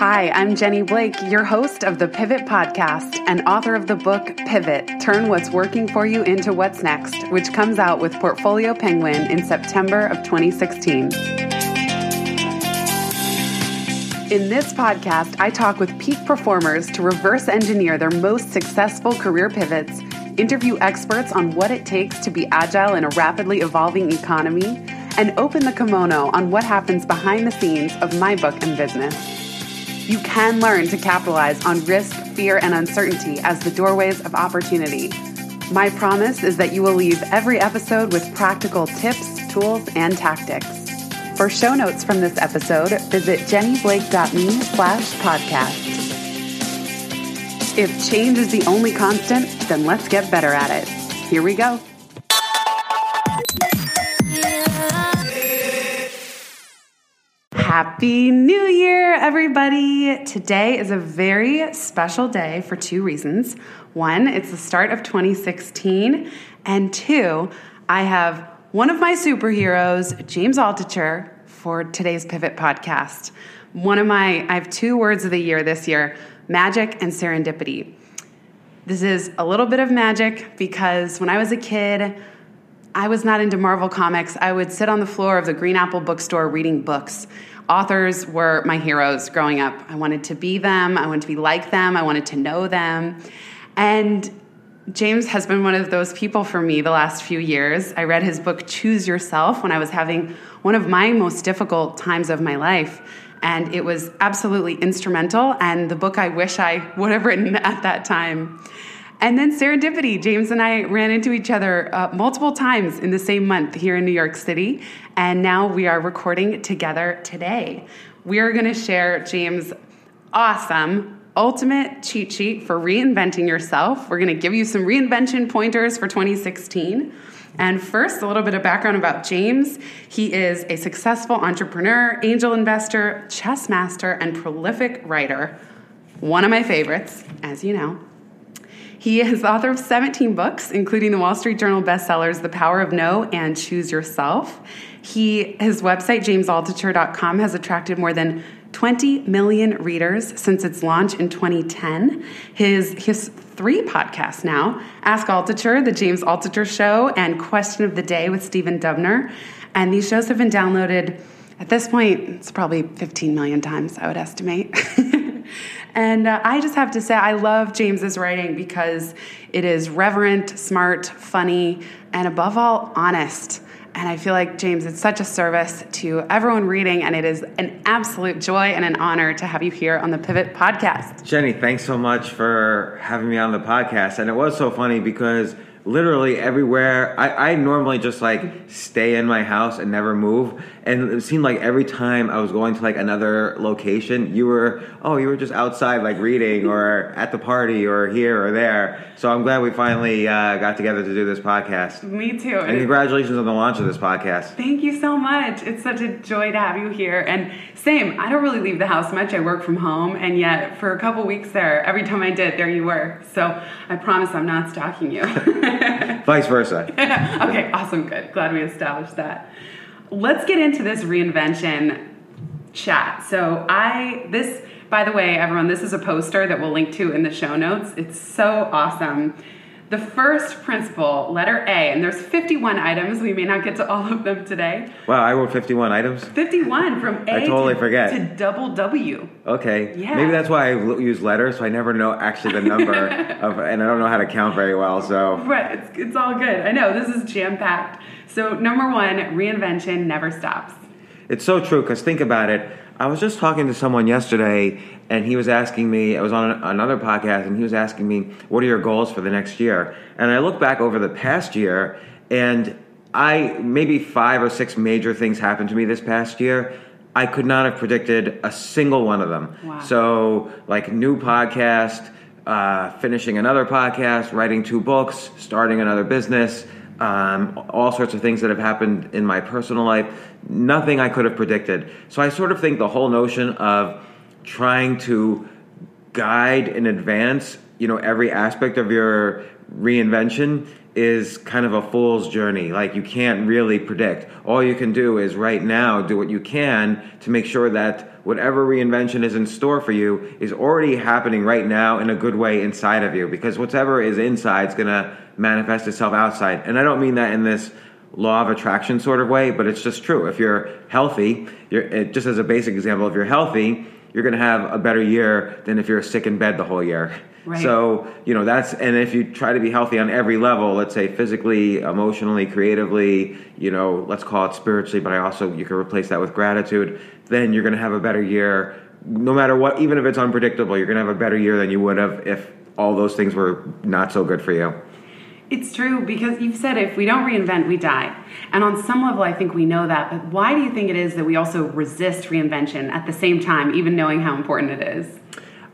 Hi, I'm Jenny Blake, your host of the Pivot Podcast and author of the book Pivot Turn What's Working for You into What's Next, which comes out with Portfolio Penguin in September of 2016. In this podcast, I talk with peak performers to reverse engineer their most successful career pivots, interview experts on what it takes to be agile in a rapidly evolving economy, and open the kimono on what happens behind the scenes of my book and business. You can learn to capitalize on risk, fear, and uncertainty as the doorways of opportunity. My promise is that you will leave every episode with practical tips, tools, and tactics. For show notes from this episode, visit jennyblake.me slash podcast. If change is the only constant, then let's get better at it. Here we go. Happy New Year, everybody! Today is a very special day for two reasons. One, it's the start of 2016, and two, I have one of my superheroes, James Altucher, for today's Pivot podcast. One of my, I have two words of the year this year magic and serendipity. This is a little bit of magic because when I was a kid, I was not into Marvel comics. I would sit on the floor of the Green Apple bookstore reading books authors were my heroes growing up. I wanted to be them, I wanted to be like them, I wanted to know them. And James has been one of those people for me the last few years. I read his book, Choose Yourself, when I was having one of my most difficult times of my life. And it was absolutely instrumental, and the book I wish I would have written at that time. And then serendipity. James and I ran into each other uh, multiple times in the same month here in New York City. And now we are recording together today. We are going to share James' awesome ultimate cheat sheet for reinventing yourself. We're going to give you some reinvention pointers for 2016. And first, a little bit of background about James. He is a successful entrepreneur, angel investor, chess master, and prolific writer. One of my favorites, as you know. He is the author of 17 books, including the Wall Street Journal bestsellers The Power of No and Choose Yourself. He his website jamesaltucher.com has attracted more than 20 million readers since its launch in 2010. His his three podcasts now, Ask Altucher, The James Altucher Show, and Question of the Day with Stephen Dubner. And these shows have been downloaded at this point, it's probably 15 million times, I would estimate. And uh, I just have to say, I love James's writing because it is reverent, smart, funny, and above all, honest. And I feel like, James, it's such a service to everyone reading, and it is an absolute joy and an honor to have you here on the Pivot podcast. Jenny, thanks so much for having me on the podcast. And it was so funny because literally everywhere. I, I normally just like stay in my house and never move. And it seemed like every time I was going to like another location, you were, oh, you were just outside like reading or at the party or here or there. So I'm glad we finally uh, got together to do this podcast. Me too. And congratulations on the launch of this podcast. Thank you so much. It's such a joy to have you here. And same, I don't really leave the house much. I work from home. And yet, for a couple weeks there, every time I did, there you were. So I promise I'm not stalking you. Vice versa. okay, awesome, good. Glad we established that. Let's get into this reinvention chat. So I this by the way, everyone, this is a poster that we'll link to in the show notes. It's so awesome. The first principle, letter A, and there's 51 items. We may not get to all of them today. Wow, I wrote 51 items. 51 from A I totally to, forget. to double W. Okay. Yeah. Maybe that's why I use letters, so I never know actually the number of, and I don't know how to count very well. So Right, it's, it's all good. I know, this is jam packed. So, number one, reinvention never stops. It's so true because think about it. I was just talking to someone yesterday, and he was asking me. I was on another podcast, and he was asking me, "What are your goals for the next year?" And I look back over the past year, and I maybe five or six major things happened to me this past year. I could not have predicted a single one of them. Wow. So, like new podcast, uh, finishing another podcast, writing two books, starting another business um, all sorts of things that have happened in my personal life. Nothing I could have predicted. So I sort of think the whole notion of trying to guide in advance, you know, every aspect of your reinvention is kind of a fool's journey. Like you can't really predict. All you can do is right now do what you can to make sure that whatever reinvention is in store for you is already happening right now in a good way inside of you because whatever is inside is going to manifest itself outside. And I don't mean that in this law of attraction sort of way, but it's just true. If you're healthy, you're just as a basic example, if you're healthy, you're going to have a better year than if you're sick in bed the whole year. Right. So, you know, that's, and if you try to be healthy on every level, let's say physically, emotionally, creatively, you know, let's call it spiritually, but I also, you can replace that with gratitude, then you're going to have a better year. No matter what, even if it's unpredictable, you're going to have a better year than you would have if all those things were not so good for you. It's true because you've said if we don't reinvent, we die. And on some level, I think we know that. But why do you think it is that we also resist reinvention at the same time, even knowing how important it is?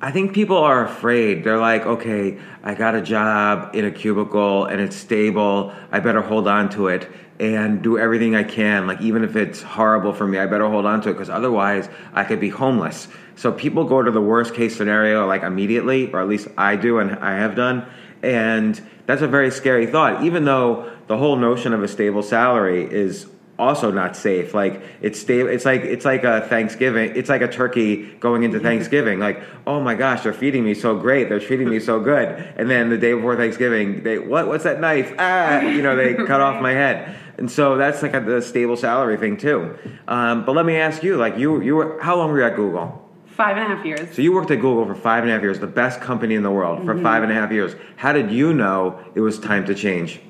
I think people are afraid. They're like, okay, I got a job in a cubicle and it's stable. I better hold on to it and do everything I can. Like, even if it's horrible for me, I better hold on to it because otherwise I could be homeless. So people go to the worst case scenario like immediately, or at least I do and I have done. And that's a very scary thought, even though the whole notion of a stable salary is also not safe. Like it's stable. It's like it's like a Thanksgiving. It's like a turkey going into Thanksgiving. Like oh my gosh, they're feeding me so great. They're treating me so good. And then the day before Thanksgiving, they what? What's that knife? Ah, you know, they cut off my head. And so that's like a, the stable salary thing too. Um, but let me ask you, like you you were how long were you at Google? Five and a half years. So you worked at Google for five and a half years, the best company in the world for five and a half years. How did you know it was time to change?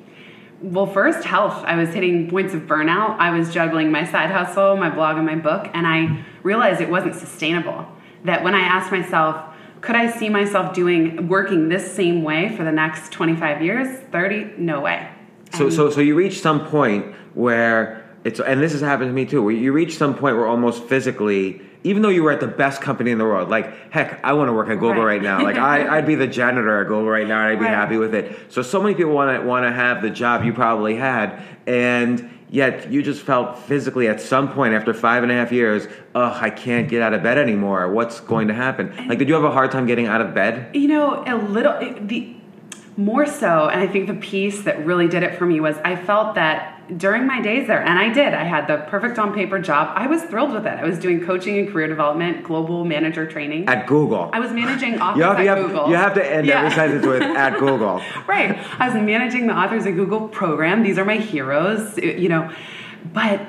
Well, first, health. I was hitting points of burnout. I was juggling my side hustle, my blog, and my book, and I realized it wasn't sustainable. That when I asked myself, could I see myself doing working this same way for the next 25 years, 30? No way. So, so, so you reach some point where it's, and this has happened to me too, where you reach some point where almost physically, even though you were at the best company in the world, like heck, I want to work at Google Right. right, now. Like I, I'd be the janitor at Google right now, and I'd be Right. happy with it. So, so many people want to want to have the job you probably had, and yet you just felt physically at some point after five and a half years, ugh, I can't get out of bed anymore. What's going to happen? Like, did you have a hard time getting out of bed? You know, a little the more so, and I think the piece that really did it for me was I felt that during my days there, and I did, I had the perfect on paper job. I was thrilled with it. I was doing coaching and career development, global manager training. At Google. I was managing authors you have, at you, have, Google. you have to end Yeah. every sentence with at Google. right. I was managing the authors at Google program. These are my heroes, you know. But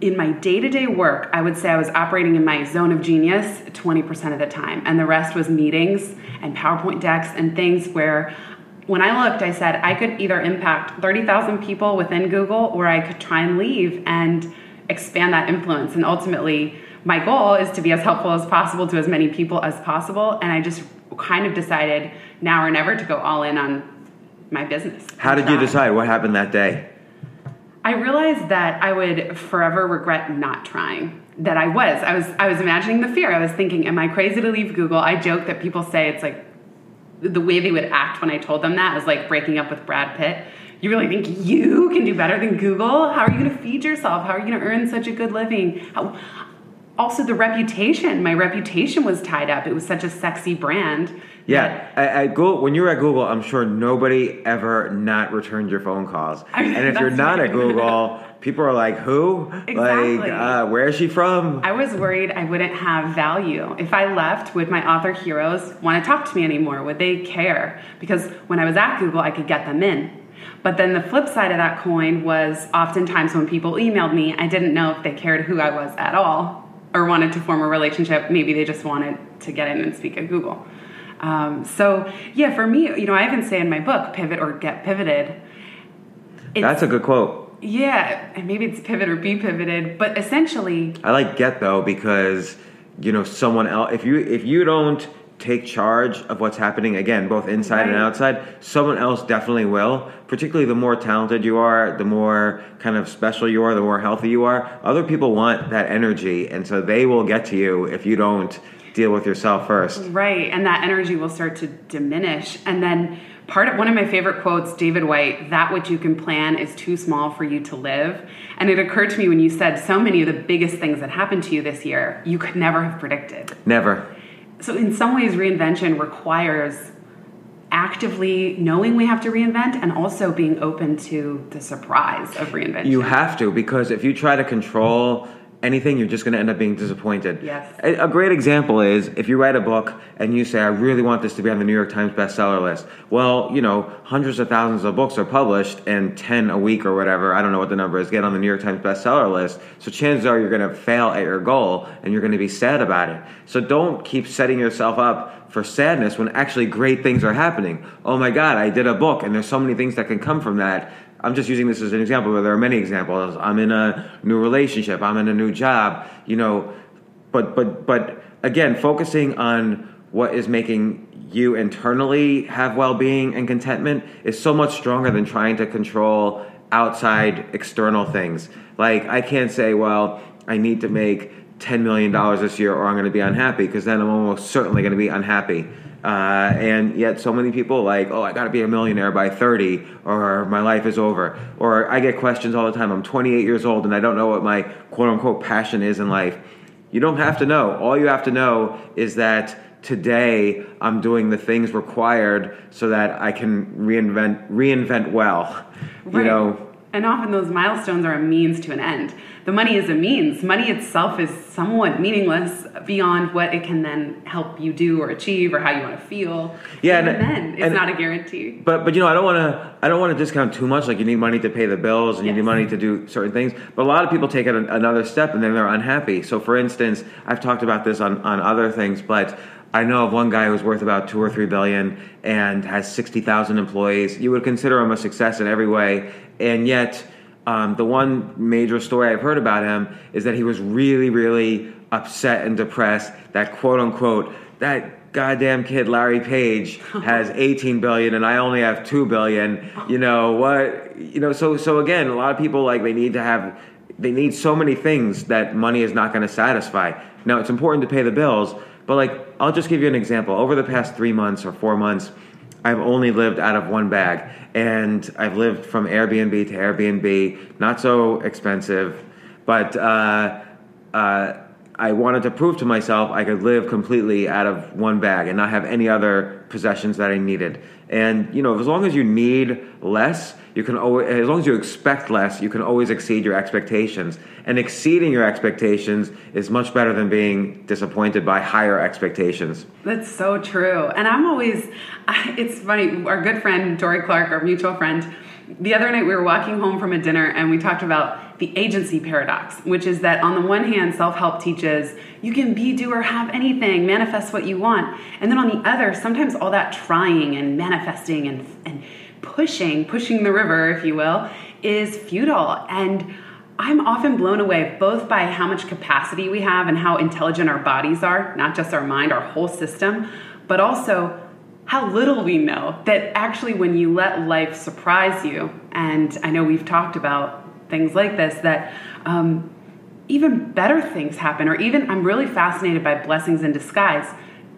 in my day to day work, I would say I was operating in my zone of genius 20% of the time. And the rest was meetings and PowerPoint decks and things where when I looked, I said I could either impact 30,000 people within Google or I could try and leave and expand that influence. And ultimately, my goal is to be as helpful as possible to as many people as possible. And I just kind of decided now or never to go all in on my business. How did you decide? What happened that day? I realized that I would forever regret not trying. That I was. I was I was imagining the fear. I was thinking, am I crazy to leave Google? I joke that people say it's like the way they would act when I told them that was like breaking up with Brad Pitt. You really think you can do better than Google? How are you going to feed yourself? How are you going to earn such a good living? How, also, the reputation. My reputation was tied up. It was such a sexy brand. Yeah, at, at Google, when you were at Google, I'm sure nobody ever not returned your phone calls. I- and if you're not right. at Google, people are like, "Who? Exactly. Like, uh, where is she from?" I was worried I wouldn't have value. If I left, would my author heroes want to talk to me anymore? Would they care? Because when I was at Google, I could get them in. But then the flip side of that coin was oftentimes when people emailed me, I didn't know if they cared who I was at all or wanted to form a relationship. Maybe they just wanted to get in and speak at Google. Um, so, yeah, for me, you know, I even say in my book, pivot or get pivoted. It's, That's a good quote. yeah, and maybe it's pivot or be pivoted, but essentially, I like get though because you know someone else. If you if you don't take charge of what's happening again, both inside and outside, someone else definitely will. Particularly the more talented you are, the more kind of special you are, the more healthy you are. Other people want that energy, and so they will get to you if you don't deal with yourself first. Right, and that energy will start to diminish. And then part of one of my favorite quotes, David Whyte, that which you can plan is too small for you to live. And it occurred to me when you said so many of the biggest things that happened to you this year, you could never have predicted. Never. So in some ways reinvention requires actively knowing we have to reinvent and also being open to the surprise of reinvention. You have to because if you try to control anything, you're just going to end up being disappointed. Yes. A, a great example is if you write a book and you say, I really want this to be on the New York Times bestseller list. Well, you know, hundreds of thousands of books are published and 10 a week or whatever, I don't know what the number is, get on the New York Times bestseller list. So chances are you're going to fail at your goal and you're going to be sad about it. So don't keep setting yourself up for sadness when actually great things are happening. Oh my God, I did a book and there's so many things that can come from that I'm just using this as an example, but there are many examples. I'm in a new relationship. I'm in a new job. You know, but but but again, focusing on what is making you internally have well-being and contentment is so much stronger than trying to control outside external things. Like I can't say, well, I need to make $10 million this year or I'm going to be unhappy because then I'm almost certainly going to be unhappy. Uh, and yet, so many people like, oh, I got to be a millionaire by 30, or my life is over. Or I get questions all the time. I'm 28 years old and I don't know what my quote unquote passion is in life. You don't have to know. All you have to know is that today I'm doing the things required so that I can reinvent reinvent well. Right. You know, and often those milestones are a means to an end. The money is a means. Money itself is somewhat meaningless beyond what it can then help you do or achieve or how you want to feel. Yeah, Even and- then, it's and- not a guarantee. But but you know I don't want to I don't want to discount too much. Like you need money to pay the bills and you need money to do certain things. But a lot of people take it another step and then they're unhappy. So for instance, I've talked about this on on other things, but I know of one guy who's worth about two or three billion and has sixty thousand employees. You would consider him a success in every way, and yet. Um, the one major story I've heard about him is that he was really, really upset and depressed that quote unquote that goddamn kid Larry Page has 18 billion and I only have 2 billion. You know what? You know, so so again, a lot of people like they need to have they need so many things that money is not going to satisfy. Now, it's important to pay the bills, but like I'll just give you an example. Over the past 3 months or 4 months, I've only lived out of one bag, and I've lived from Airbnb to Airbnb, not so expensive, but uh, uh, I wanted to prove to myself I could live completely out of one bag and not have any other possessions that I needed. And you know, as long as you need less, you can always, as long as you expect less, you can always exceed your expectations. And exceeding your expectations is much better than being disappointed by higher expectations. That's so true. And I'm always, it's funny, our good friend, Dorie Clark, our mutual friend, the other night we were walking home from a dinner and we talked about the agency paradox, which is that on the one hand, self help teaches you can be, do, or have anything, manifest what you want. And then on the other, sometimes all that trying and manifesting and, and pushing, pushing the river, if you will, is futile. And I'm often blown away both by how much capacity we have and how intelligent our bodies are, not just our mind, our whole system, but also how little we know that actually when you let life surprise you, and I know we've talked about things like this, that um, even better things happen, or even I'm really fascinated by blessings in disguise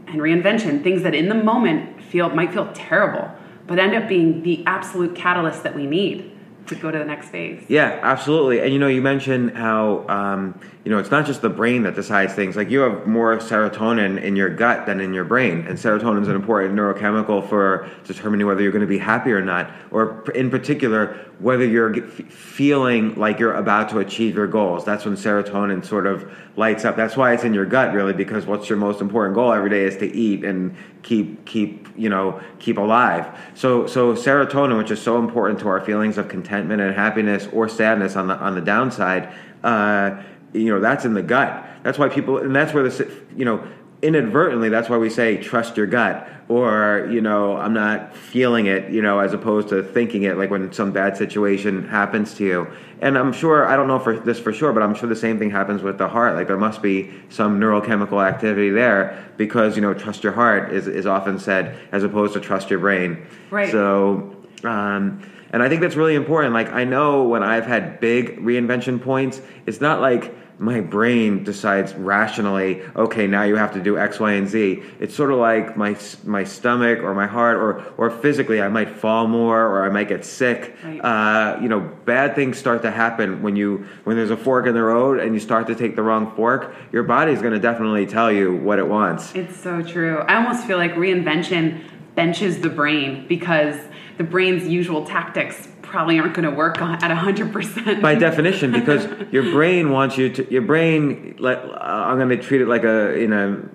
and reinvention, things that in the moment feel might feel terrible, but end up being the absolute catalyst that we need to go to the next phase. Yeah, absolutely. And you know, you mentioned how um, you know it's not just the brain that decides things. Like you have more serotonin in your gut than in your brain, and serotonin is an important neurochemical for determining whether you're going to be happy or not, or in particular whether you're feeling like you're about to achieve your goals. That's when serotonin sort of lights up. That's why it's in your gut, really, because what's your most important goal every day is to eat and keep keep you know keep alive. So so serotonin, which is so important to our feelings of contentment and happiness or sadness on the on the downside, uh, you know that's in the gut. That's why people, and that's where this you know inadvertently that's why we say trust your gut or you know i'm not feeling it you know as opposed to thinking it like when some bad situation happens to you. And i'm sure i don't know for this for sure but i'm sure the same thing happens with the heart. Like there must be some neurochemical activity there because you know trust your heart is, is often said as opposed to trust your brain. Right. so um, and i think that's really important like i know when i've had big reinvention points it's not like my brain decides rationally, okay, now you have to do X, Y, and Z. It's sort of like my my stomach or my heart or or physically, I might fall more or I might get sick. Right. Uh, you know, bad things start to happen when you when there's a fork in the road and you start to take the wrong fork. Your body's going to definitely tell you what it wants. It's so true. I almost feel like reinvention benches the brain because the brain's usual tactics probably aren't going to work at 100%. By definition, because your brain wants you to, your brain, like, I'm going to treat it like a, you know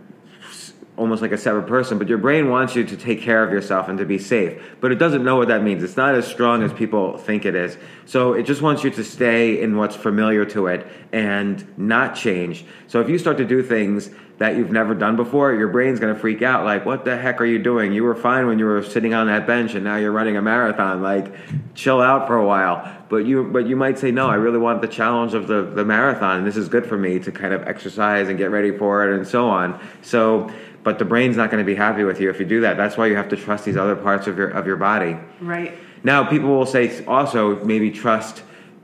almost like a separate person, but your brain wants you to take care of yourself and to be safe. But it doesn't know what that means. It's not as strong as people think it is. So it just wants you to stay in what's familiar to it and not change. So if you start to do things that you've never done before, your brain's going to freak out. Like, what the heck are you doing? You were fine when you were sitting on that bench, and now you're running a marathon. Like, chill out for a while. But you, but you might say, no, I really want the challenge of the the marathon. And this is good for me to kind of exercise and get ready for it, and so on. So, but the brain's not going to be happy with you if you do that. That's why you have to trust these other parts of your of your body. Right. Now, people will say also maybe trust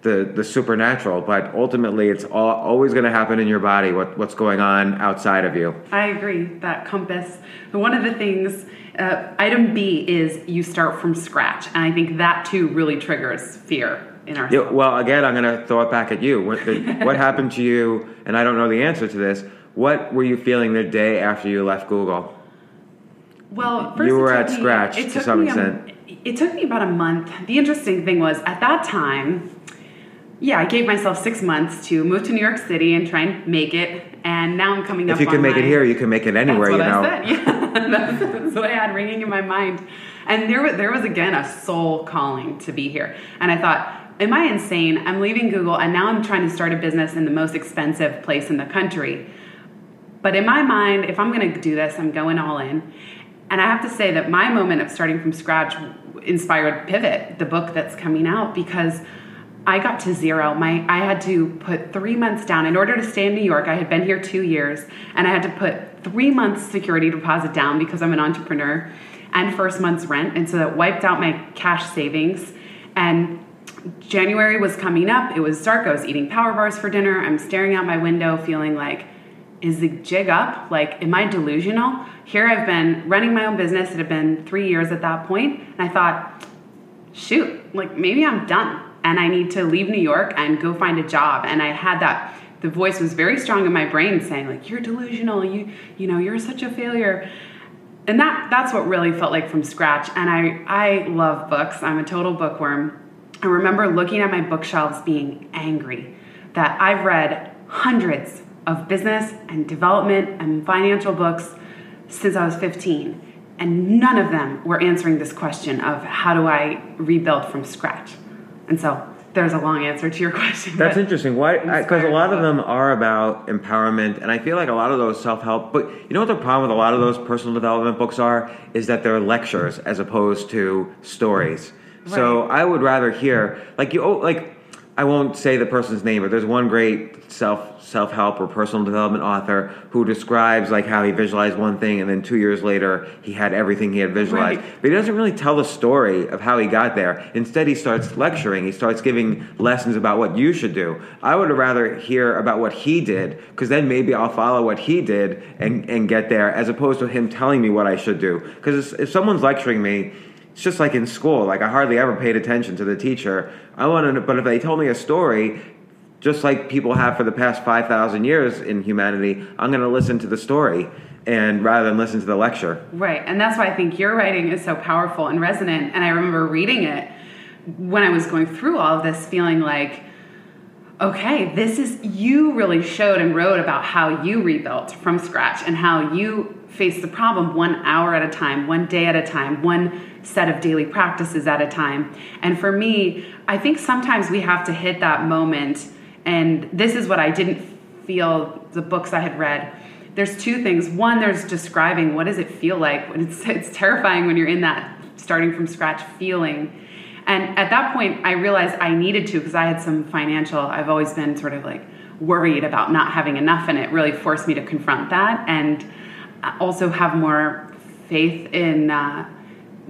the, the supernatural, but ultimately it's all, always going to happen in your body, what, what's going on outside of you. I agree, that compass. One of the things, uh, item B is you start from scratch. And I think that too really triggers fear in our yeah, Well, again, I'm going to throw it back at you. What, the, what happened to you, and I don't know the answer to this, what were you feeling the day after you left Google? Well, you were at me, scratch to some extent. A, it took me about a month. The interesting thing was at that time, yeah, I gave myself six months to move to New York City and try and make it. And now I'm coming if up. If you can make my, it here, you can make it anywhere. you know. Said. Yeah, that's, that's, what I had ringing in my mind. And there was there was again a soul calling to be here. And I thought, am I insane? I'm leaving Google, and now I'm trying to start a business in the most expensive place in the country. But in my mind, if I'm going to do this, I'm going all in. And I have to say that my moment of starting from scratch inspired Pivot, the book that's coming out, because I got to zero. My I had to put three months down in order to stay in New York. I had been here two years, and I had to put three months security deposit down because I'm an entrepreneur, and first month's rent, and so that wiped out my cash savings. And January was coming up. It was dark. I was eating power bars for dinner. I'm staring out my window, feeling like, is the jig up? Like, am I delusional? Here I've been running my own business. It had been three years at that point, and I thought, shoot, like maybe I'm done and I need to leave New York and go find a job. And I had that the voice was very strong in my brain saying like you're delusional, you you know, you're such a failure. And that that's what really felt like from scratch. And I I love books. I'm a total bookworm. I remember looking at my bookshelves being angry that I've read hundreds of business and development and financial books since I was 15 and none of them were answering this question of how do I rebuild from scratch. And so there's a long answer to your question. That's interesting. Why? Because a lot of them are about empowerment, and I feel like a lot of those self-help. But you know what the problem with a lot of those personal development books are is that they're lectures as opposed to stories. Right. So I would rather hear like you oh, like I won't say the person's name, but there's one great self self help or personal development author who describes like how he visualized one thing and then two years later he had everything he had visualized. Right. But he doesn't really tell the story of how he got there. Instead, he starts lecturing. He starts giving lessons about what you should do. I would rather hear about what he did because then maybe I'll follow what he did and and get there as opposed to him telling me what I should do. Because if someone's lecturing me it's just like in school. Like I hardly ever paid attention to the teacher. I wanted, to, but if they told me a story, just like people have for the past five thousand years in humanity, I'm going to listen to the story and rather than listen to the lecture. Right, and that's why I think your writing is so powerful and resonant. And I remember reading it when I was going through all of this, feeling like okay, this is, you really showed and wrote about how you rebuilt from scratch and how you faced the problem one hour at a time, one day at a time, one set of daily practices at a time. And for me, I think sometimes we have to hit that moment. And this is what I didn't feel the books I had read. There's two things. One, there's describing what does it feel like. It's, it's terrifying when you're in that starting from scratch feeling. And at that point, I realized I needed to because I had some financial, I've always been sort of like worried about not having enough, and it really forced me to confront that and also have more faith in uh,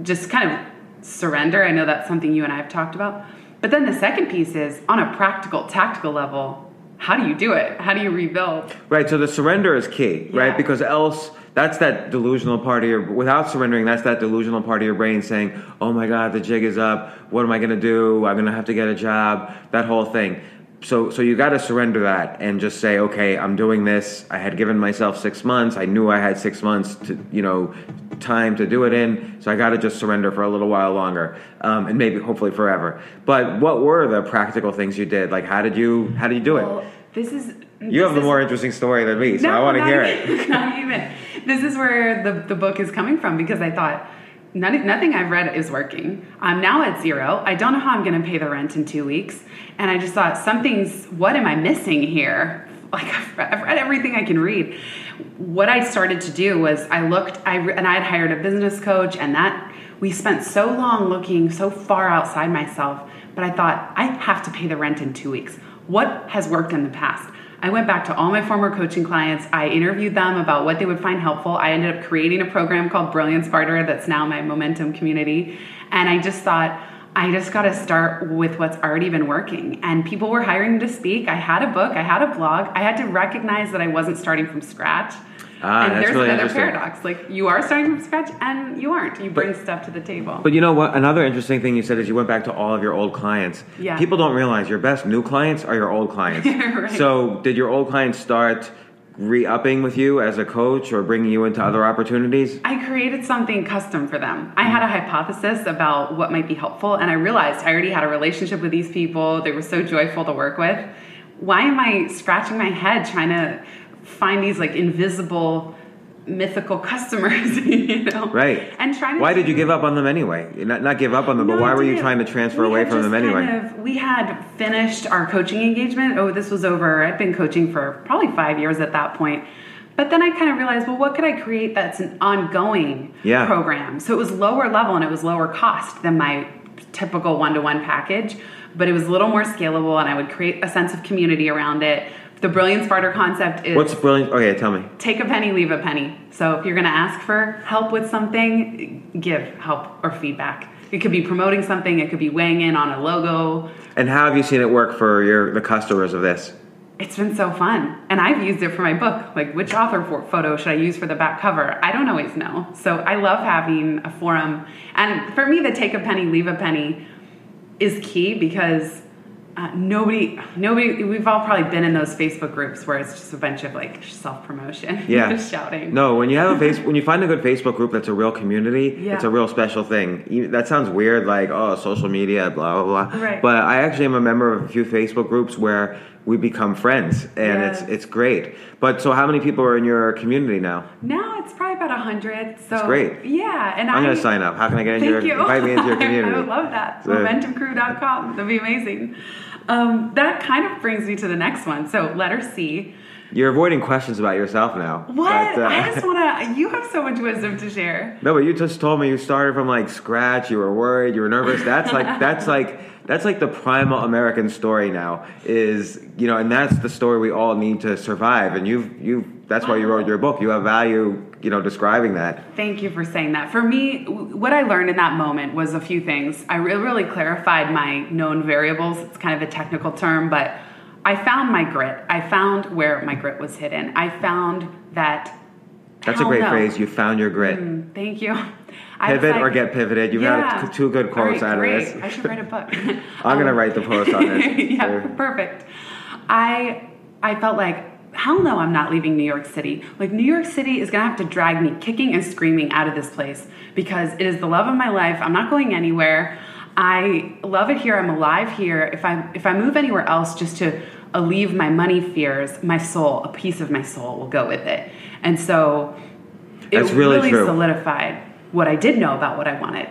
just kind of surrender. I know that's something you and I have talked about. But then the second piece is on a practical, tactical level, how do you do it? How do you rebuild? Right. So the surrender is key, right? Because else, that's that delusional part of your. Without surrendering, that's that delusional part of your brain saying, "Oh my God, the jig is up. What am I going to do? I'm going to have to get a job." That whole thing. So so you got to surrender that and just say okay i'm doing this. I had given myself six months. I knew i had six months to you know time to do it in. So i got to just surrender for a little while longer um, and maybe hopefully forever. But what were the practical things you did? Like how did you how did you do Well, it this is you have the more interesting story than me so i want to hear even- it Not even. This is where the, the book is coming from because I thought none, nothing I've read is working. I'm now at zero. I don't know how I'm going to pay the rent in two weeks. And I just thought something's, what am I missing here? Like I've read, I've read everything I can read. What I started to do was I looked, I and I had hired a business coach, and that we spent so long looking so far outside myself. But I thought I have to pay the rent in two weeks. What has worked in the past? I went back to all my former coaching clients. I interviewed them about what they would find helpful. I ended up creating a program called Brilliance Barter that's now my momentum community. And I just thought, I just got to start with what's already been working. And people were hiring to speak. I had a book, I had a blog. I had to recognize that I wasn't starting from scratch. Ah, and that's there's really another paradox. Like you are starting from scratch and you aren't. You bring stuff to the table. But you know what? Another interesting thing you said is you went back to all of your old clients. Yeah. People don't realize your best new clients are your old clients. Right. So, did your old clients start re-upping with you as a coach or bringing you into other opportunities? I created something custom for them. I had a hypothesis about what might be helpful, and I realized I already had a relationship with these people. They were so joyful to work with. Why am I scratching my head trying to find these like invisible, mythical customers? you know, Right. And trying. To Why did you give up on them anyway? Not, not give up on them, but why were you trying to transfer We away from them anyway? of- we had finished our coaching engagement. Oh, this was over. I'd been coaching for probably five years at that point. But then I kind of realized, well, what could I create that's an ongoing Yeah. program? So it was lower level and it was lower cost than my typical one to one package, but it was a little more scalable and I would create a sense of community around it. The Brilliance Barter concept is What's brilliant? Okay, tell me. take a penny, leave a penny. So if you're going to ask for help with something, give help or feedback. It could be promoting something, it could be weighing in on a logo. And how have you seen it work for your the customers of this? It's been so fun. And I've used it for my book. Like, which author for- photo should I use for the back cover? I don't always know. So I love having a forum. And for me, the take a penny, leave a penny is key because uh, nobody, nobody, we've all probably been in those Facebook groups where it's just a bunch of like self promotion, Yeah. just shouting. No, when you have a face, when you find a good Facebook group that's a real community, Yeah. it's a real special thing. That sounds weird, like oh, social media, blah blah blah. Right. But I actually am a member of a few Facebook groups where we become friends, and it's Yes. it's great. But so, how many people are in your community now? Now it's probably about a hundred. So it's great. Yeah, and I'm I, gonna sign up. How can I get in your you. invite me into your community? I would love that. So- MomentumCrew.com. That'd be amazing. Um, that kind of brings me to the next one. So letter C. You're avoiding questions about yourself now. What? But, uh, I just want to. You have so much wisdom to share. No, but you just told me you started from like scratch. You were worried. You were nervous. That's like that's like that's like the primal American story now. Is you know, and that's the story we all need to survive. And you've you that's why you wrote your book. You have value. You know, describing that. Thank you for saying that. For me, what I learned in that moment was a few things. I really clarified my known variables. It's kind of a technical term, but I found my grit. I found where my grit was hidden. I found that. That's a great no. phrase. You found your grit. Mm, Thank you. Pivot or get pivoted. You've Yeah. had two good quotes right, out great. of this. I should write a book. I'm gonna Um, write the post on this. yeah, perfect. I I felt like hell no, I'm not leaving New York City. Like New York City is gonna have to drag me kicking and screaming out of this place because it is the love of my life. I'm not going anywhere. I love it here. I'm alive here. If I if I move anywhere else just to alleviate my money fears, my soul, a piece of my soul will go with it. And so it That's really true. solidified what I did know about what I wanted.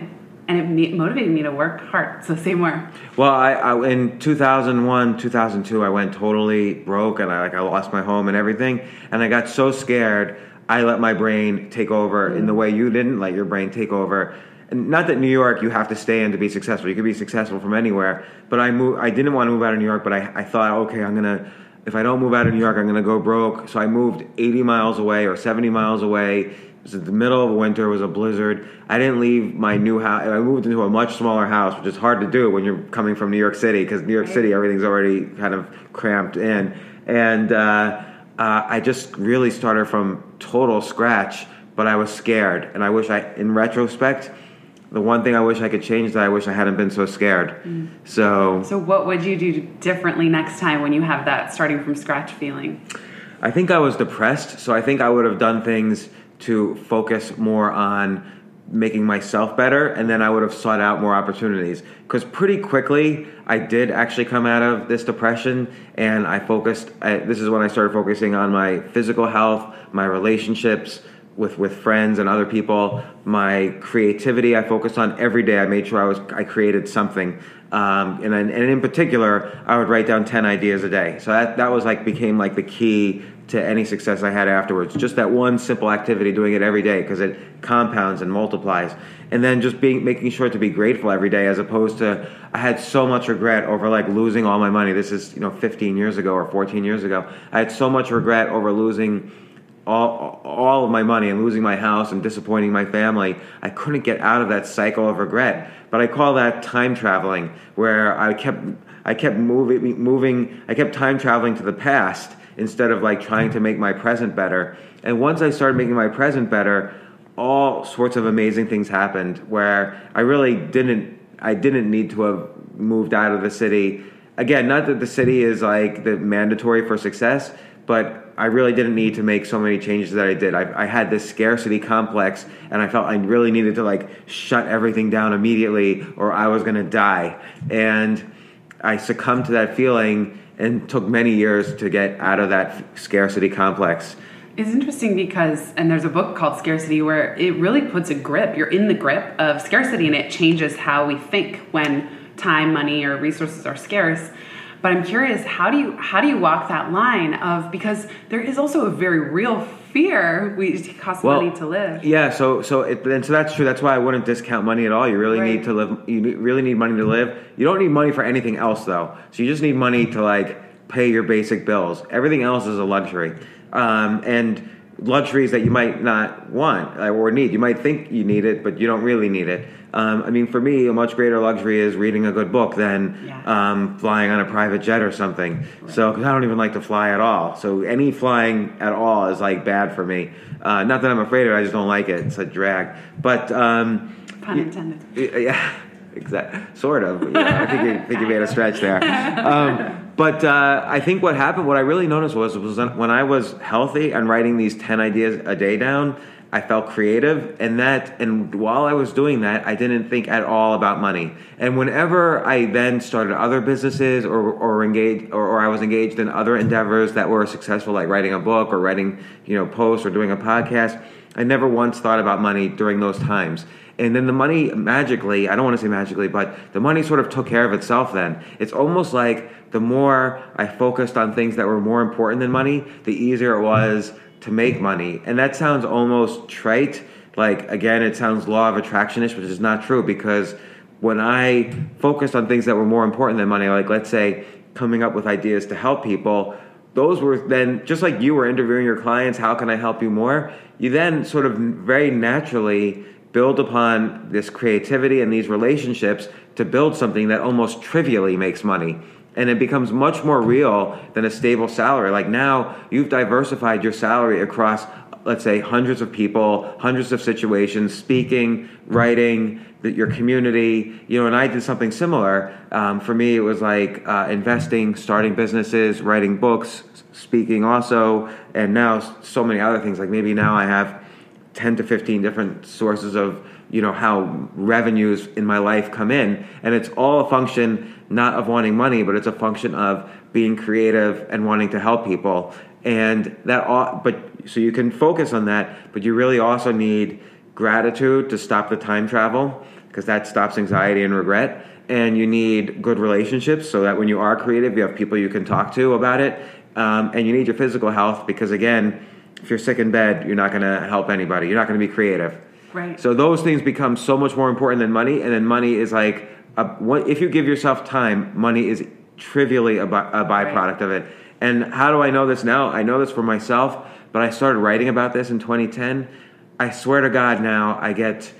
And it me- motivated me to work hard. So say more. Well, I, I in 2001, 2002, I went totally broke, and I like I lost my home and everything, and I got so scared. I let my brain take over in the mm. way you didn't let your brain take over. And not that New York you have to stay in to be successful. You could be successful from anywhere. But I moved. I didn't want to move out of New York, but I, I thought, okay, I'm gonna. If I don't move out of New York, I'm gonna go broke. So I moved 80 miles away or 70 miles away. It was in the middle of winter. It was a blizzard. I didn't leave my new house. I moved into a much smaller house, which is hard to do when you're coming from New York City because New York City everything's already kind of cramped in. And uh, uh, I just really started from total scratch. But I was scared, and I wish I, in retrospect, the one thing I wish I could change that I wish I hadn't been so scared. Mm. So So, what would you do differently next time when you have that starting from scratch feeling? I think I was depressed, so I think I would have done things to focus more on making myself better, and then I would have sought out more opportunities. Because pretty quickly, I did actually come out of this depression, and I focused. I, this is when I started focusing on my physical health, my relationships with with friends and other people, my creativity. I focused on every day. I made sure I was I created something. Um, and, and in particular, I would write down ten ideas a day. So that that was like became like the key to any success I had afterwards. Just that one simple activity, doing it every day, because it compounds and multiplies. And then just being making sure to be grateful every day, as opposed to I had so much regret over like losing all my money. This is you know 15 years ago or 14 years ago. I had so much regret over losing all all of my money and losing my house and disappointing my family. I couldn't get out of that cycle of regret. But I call that time traveling, where I kept I kept moving moving. I kept time traveling to the past instead of like trying to make my present better. And once I started making my present better, all sorts of amazing things happened where I really didn't I didn't need to have moved out of the city. Again, not that the city is like the mandatory for success, but I really didn't need to make so many changes that I did. I, I had this scarcity complex, and I felt I really needed to like shut everything down immediately, or I was going to die. And I succumbed to that feeling, and took many years to get out of that scarcity complex. It's interesting because, and there's a book called Scarcity where it really puts a grip. You're in the grip of scarcity, and it changes how we think when time, money, or resources are scarce. But I'm curious, how do you how do you walk that line of because there is also a very real fear we it costs money to live. Yeah, so so it, and so that's true. That's why I wouldn't discount money at all. You really Right. need to live. You really need money to live. You don't need money for anything else though. So you just need money to like pay your basic bills. Everything else is a luxury, um, and luxuries that you might not want uh, or need. You might think you need it, but you don't really need it. Um, I mean, for me, a much greater luxury is reading a good book than Yeah. um, flying on a private jet or something. So, because I don't even like to fly at all. So, any flying at all is like bad for me. Uh, not that I'm afraid of it, I just don't like it. It's a drag. But, um, Pun intended. yeah, exactly. Sort of. You know, I think you, think you made a stretch there. Um, but uh, I think what happened, what I really noticed was, was when I was healthy and writing these ten ideas a day down, I felt creative, and that, and while I was doing that, I didn't think at all about money. And whenever I then started other businesses, or or engaged, or, or I was engaged in other endeavors that were successful, like writing a book or writing, you know, posts or doing a podcast, I never once thought about money during those times. And then the money magically, I don't want to say magically, but the money sort of took care of itself then. It's almost like the more I focused on things that were more important than money, the easier it was to make money. And that sounds almost trite. Like, again, it sounds law of attractionish, which is not true because when I focused on things that were more important than money, like let's say coming up with ideas to help people, those were then just like you were interviewing your clients, how can I help you more? You then sort of very naturally build upon this creativity and these relationships to build something that almost trivially makes money. And it becomes much more real than a stable salary. Like now, you've diversified your salary across, let's say, hundreds of people, hundreds of situations, speaking, writing, the, your community. You know, and I did something similar. Um, for me, it was like uh, investing, starting businesses, writing books, speaking also, and now so many other things. Like maybe now I have 10 to 15 different sources of you know how revenues in my life come in and it's all a function not of wanting money but it's a function of being creative and wanting to help people and that all but so you can focus on that but you really also need gratitude to stop the time travel because that stops anxiety and regret and you need good relationships so that when you are creative you have people you can talk to about it um, and you need your physical health because again if you're sick in bed, you're not going to help anybody. You're not going to be creative. Right. So those things become so much more important than money, and then money is like, a, what, if you give yourself time, money is trivially a, by, a byproduct of it. And how do I know this now? I know this for myself, but I started writing about this in 2010. I swear to God, now I get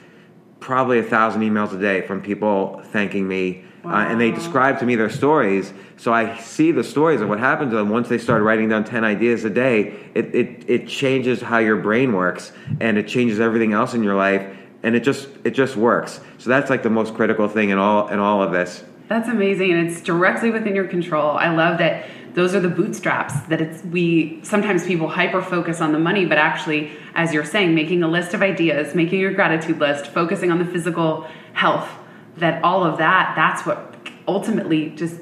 probably a thousand emails a day from people thanking me. Uh, and they describe to me their stories. So I see the stories of what happened to them once they started writing down 10 ideas a day. It, it, it changes how your brain works and it changes everything else in your life. and it just it just works. So that's like the most critical thing in all in all of this. That's amazing, and it's directly within your control. I love that those are the bootstraps that it's we sometimes people hyper focus on the money but actually as you're saying making a list of ideas making your gratitude list focusing on the physical health that all of that that's what ultimately just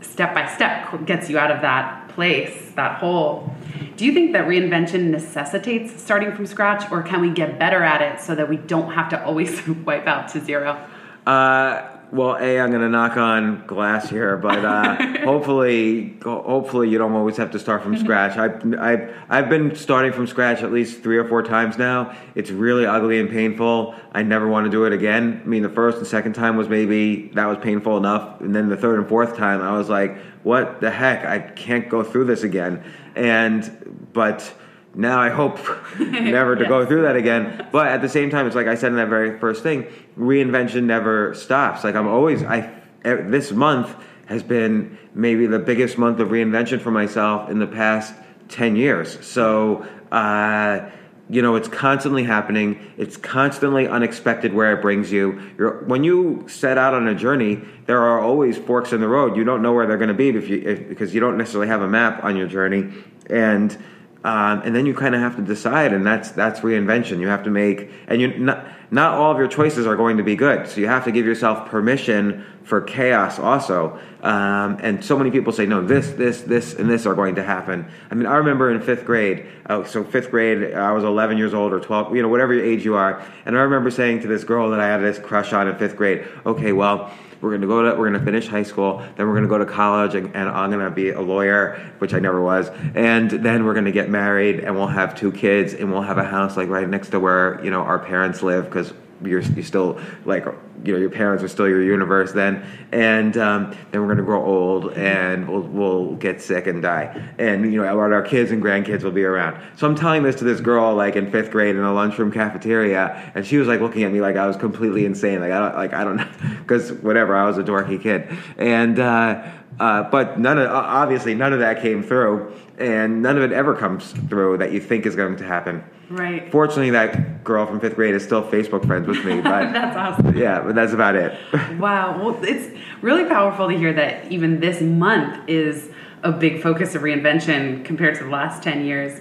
step by step gets you out of that place that hole. Do you think that reinvention necessitates starting from scratch or can we get better at it so that we don't have to always wipe out to zero? Uh, well, a I'm going to knock on glass here, but uh, hopefully, hopefully you don't always have to start from scratch. I've, I've I've been starting from scratch at least three or four times now. It's really ugly and painful. I never want to do it again. I mean, the first and second time was maybe that was painful enough, and then the third and fourth time, I was like, "What the heck? I can't go through this again." And but now I hope never to yes. go through that again. But at the same time, it's like I said in that very first thing, reinvention never stops. Like I'm always I this month has been maybe the biggest month of reinvention for myself in the past 10 years. So, uh, you know, it's constantly happening. It's constantly unexpected where it brings you. You're, when you set out on a journey, there are always forks in the road. You don't know where they're going to be if you, if, because you don't necessarily have a map on your journey. And um, and then you kind of have to decide, and that's that's reinvention. You have to make, and you not not all of your choices are going to be good. So you have to give yourself permission for chaos also. Um, and so many people say, no, this, this, this, and this are going to happen. I mean, I remember in fifth grade. Uh, so fifth grade, I was 11 years old or 12, you know, whatever age you are. And I remember saying to this girl that I had this crush on in fifth grade, okay, well we're going to go to we're going to finish high school then we're going to go to college and, and i'm going to be a lawyer which i never was. And then we're going to get married and we'll have two kids and we'll have a house like right next to where you know our parents live because you're, you're still like you know your parents are still your universe then. And um, then we're going to grow old and we'll, we'll get sick and die. And you know our kids and grandkids will be around. So i'm telling this to this girl like in fifth grade in a lunchroom cafeteria and she was like looking at me like i was completely insane. Like i don't like i don't know because whatever i was a dorky kid. And uh, uh, but none of obviously none of that came through and none of it ever comes through that you think is going to happen Right. Fortunately, that girl from fifth grade is still Facebook friends with me. But that's awesome. Yeah, but that's about it. wow. Well, it's really powerful to hear that even this month is a big focus of reinvention compared to the last 10 years.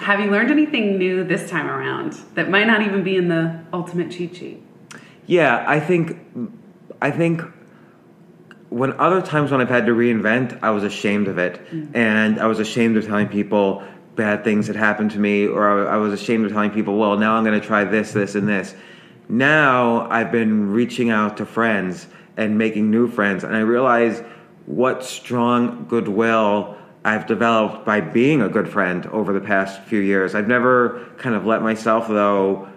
Have you learned anything new this time around that might not even be in the ultimate cheat sheet? Yeah, I think I think when other times when I've had to reinvent, I was ashamed of it. Mm-hmm. And I was ashamed of telling people bad things had happened to me, or I was ashamed of telling people, well, now I'm going to try this, this, and this. Now I've been reaching out to friends and making new friends, and I realize what strong goodwill I've developed by being a good friend over the past few years. I've never kind of let myself, though,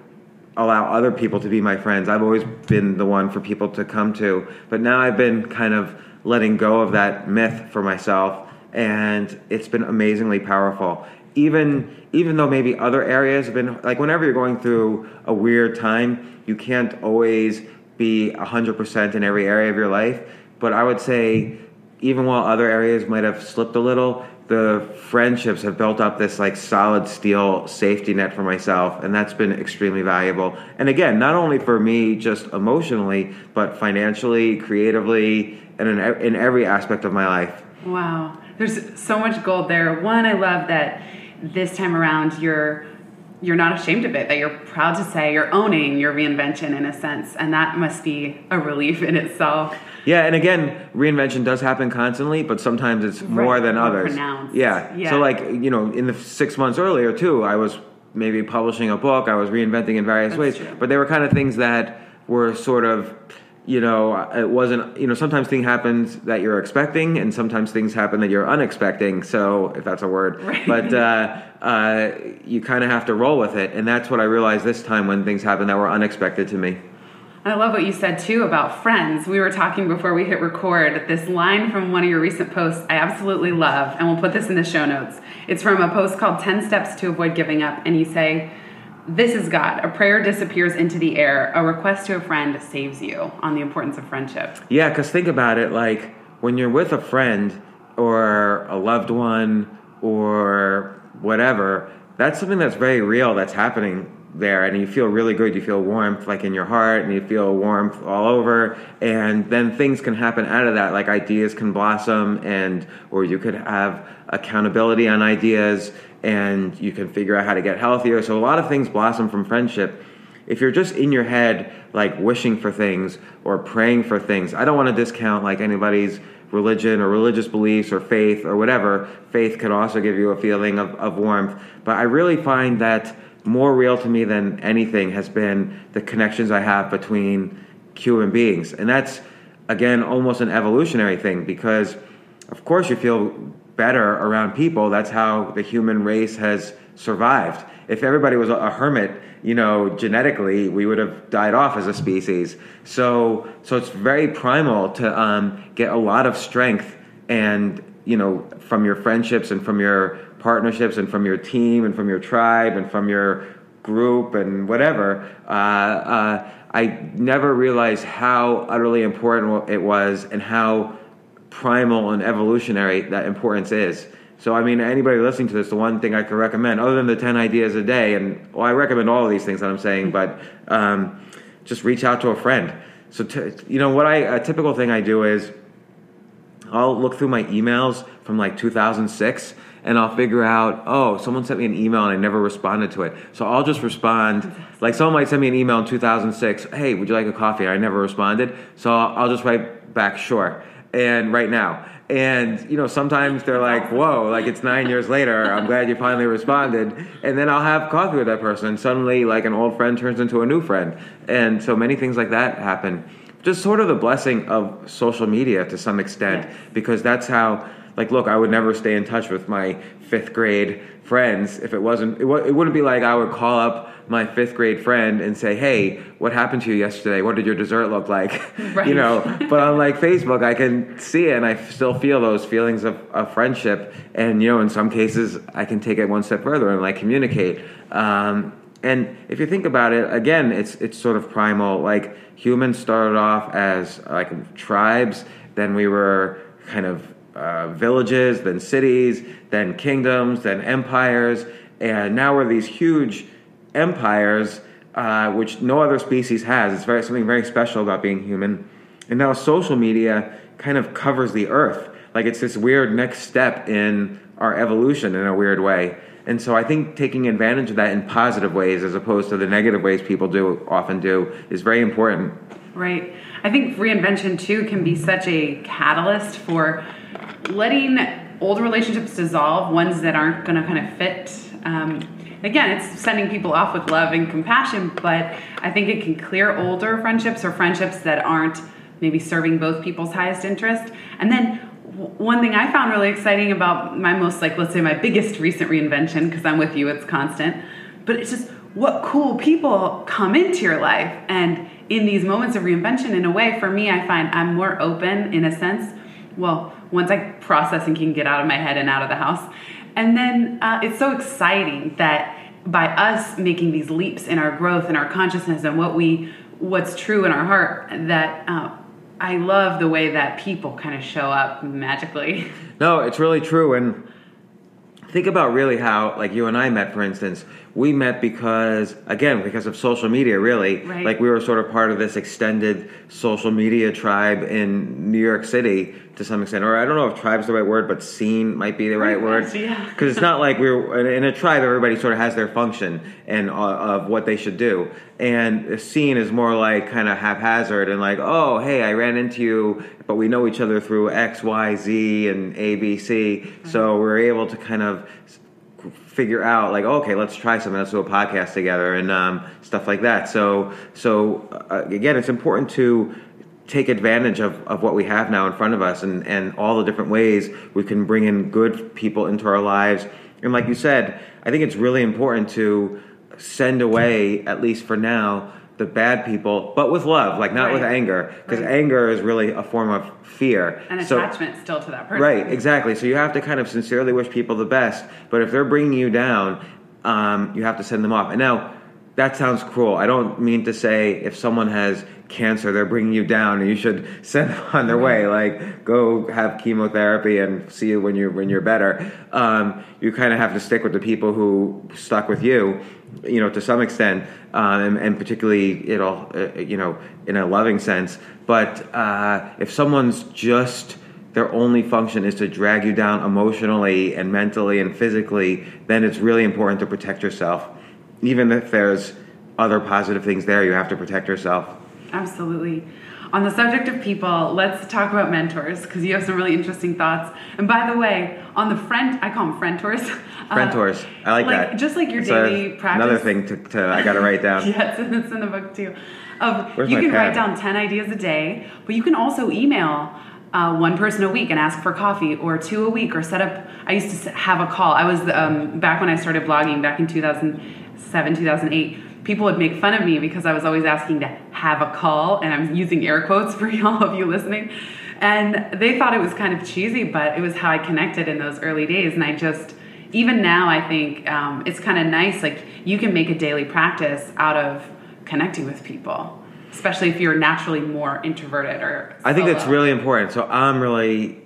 allow other people to be my friends. I've always been the one for people to come to, but now I've been kind of letting go of that myth for myself and it's been amazingly powerful even even though maybe other areas have been like whenever you're going through a weird time, you can't always be 100% in every area of your life, but I would say even while other areas might have slipped a little, the friendships have built up this like solid steel safety net for myself and that's been extremely valuable. And again not only for me just emotionally but financially creatively and in, in every aspect of my life. Wow. There's so much gold there. One i love that this time around you're you're not ashamed of it that you're proud to say you're owning your reinvention in a sense and that must be a relief in itself yeah and again reinvention does happen constantly but sometimes it's more than more others yeah. yeah so like you know in the six months earlier too i was maybe publishing a book i was reinventing in various That's ways true. but they were kind of things that were sort of you know, it wasn't, you know, sometimes things happen that you're expecting and sometimes things happen that you're unexpecting. So, if that's a word, right. but uh, uh, you kind of have to roll with it. And that's what I realized this time when things happen that were unexpected to me. I love what you said too about friends. We were talking before we hit record. This line from one of your recent posts I absolutely love, and we'll put this in the show notes. It's from a post called 10 Steps to Avoid Giving Up. And you say, this is God. A prayer disappears into the air. A request to a friend saves you on the importance of friendship. Yeah, because think about it like when you're with a friend or a loved one or whatever, that's something that's very real that's happening there and you feel really good you feel warmth like in your heart and you feel warmth all over and then things can happen out of that like ideas can blossom and or you could have accountability on ideas and you can figure out how to get healthier. So a lot of things blossom from friendship. If you're just in your head like wishing for things or praying for things i don't want to discount like anybody's religion or religious beliefs or faith or whatever. Faith can also give you a feeling of, of warmth. But i really find that more real to me than anything has been the connections I have between human beings. And that's, again, almost an evolutionary thing because, of course, you feel better around people. That's how the human race has survived. If everybody was a hermit, you know, genetically, we would have died off as a species. So, so it's very primal to um, get a lot of strength and, you know, from your friendships and from your partnerships and from your team and from your tribe and from your group and whatever, uh, uh, I never realized how utterly important it was and how primal and evolutionary that importance is. So, I mean, anybody listening to this, the one thing I could recommend, other than the 10 ideas a day, and well, I recommend all of these things that I'm saying, but um, just reach out to a friend. So, t- you know, what I, a typical thing I do is I'll look through my emails from like 2006 and I'll figure out, oh, someone sent me an email and I never responded to it. So I'll just respond. Like someone might send me an email in 2006, hey, would you like a coffee? I never responded. So I'll just write back, sure. And right now. And, you know, sometimes they're like, whoa, like it's nine years later. I'm glad you finally responded. And then I'll have coffee with that person. Suddenly, like an old friend turns into a new friend. And so many things like that happen. Just sort of the blessing of social media to some extent, yes. because that's how like look i would never stay in touch with my fifth grade friends if it wasn't it, w- it wouldn't be like i would call up my fifth grade friend and say hey what happened to you yesterday? What did your dessert look like? Right. you know? But on like facebook i can see it and i still feel those feelings of, of friendship. And you know in some cases i can take it one step further and like communicate. Um, and if you think about it again it's it's sort of primal. Like humans started off as like tribes. Then we were kind of uh, villages, then cities, then kingdoms, then empires, and now we're these huge empires, uh, which no other species has. It's very something very special about being human. And now social media kind of covers the earth. Like it's this weird next step in our evolution in a weird way. And so I think taking advantage of that in positive ways as opposed to the negative ways people do often do is very important. Right. I think reinvention too can be such a catalyst for letting old relationships dissolve, ones that aren't going to kind of fit. Um, again, it's sending people off with love and compassion, but I think it can clear older friendships or friendships that aren't maybe serving both people's highest interest. And then one thing I found really exciting about my most, like, let's say my biggest recent reinvention, because I'm with you, it's constant, but it's just what cool people come into your life. And in these moments of reinvention, in a way, for me, I find I'm more open in a sense. Well, once I process and can get out of my head and out of the house. And then uh, it's so exciting that by us making these leaps in our growth and our consciousness and what we what's true in our heart that uh, I love the way that people kind of show up magically. No, it's really true and think about really how like you and I met for instance we met because again because of social media really right. like we were sort of part of this extended social media tribe in New York City to some extent or I don't know if tribe's the right word but scene might be the right word because yeah. it's not like we are in a tribe everybody sort of has their function and uh, of what they should do and a scene is more like kind of haphazard and like oh hey I ran into you but we know each other through X Y Z and A B C mm-hmm. so we're able to kind of figure out like okay let's try something let's do a podcast together and um, stuff like that. So so uh, again it's important to take advantage of, of what we have now in front of us and, and all the different ways we can bring in good people into our lives. And like you said i think it's really important to send away at least for now the bad people, but with love, like not right. with anger, because right. anger is really a form of fear and so, attachment still to that person. Right, exactly. So you have to kind of sincerely wish people the best, but if they're bringing you down, um, you have to send them off. And now, that sounds cruel. I don't mean to say if someone has cancer, they're bringing you down, and you should send them on their way. Like, go have chemotherapy and see you when you when you're better. Um, you kind of have to stick with the people who stuck with you, you know, to some extent, um, and, and, particularly, it'll, uh, you know, in a loving sense. But uh, if someone's just their only function is to drag you down emotionally and mentally and physically, then it's really important to protect yourself. Even if there's other positive things there, you have to protect yourself. Absolutely. On the subject of people, let's talk about mentors because you have some really interesting thoughts. And by the way, on the friend, I call them friendtors. Friendtors, uh, I like, like, that. Just like your daily practice. Another thing to, to I got to write down. yes, it's in the book too. Of Where's you can pen? write down ten ideas a day, but you can also email uh, one person a week and ask for coffee or two a week or set up i used to have a call i was um, back when i started blogging back in 2007 2008 people would make fun of me because i was always asking to have a call and i'm using air quotes for all of you listening and they thought it was kind of cheesy but it was how i connected in those early days and i just even now i think um, it's kind of nice like you can make a daily practice out of connecting with people especially if you're naturally more introverted or. I think that's really important. So I'm really,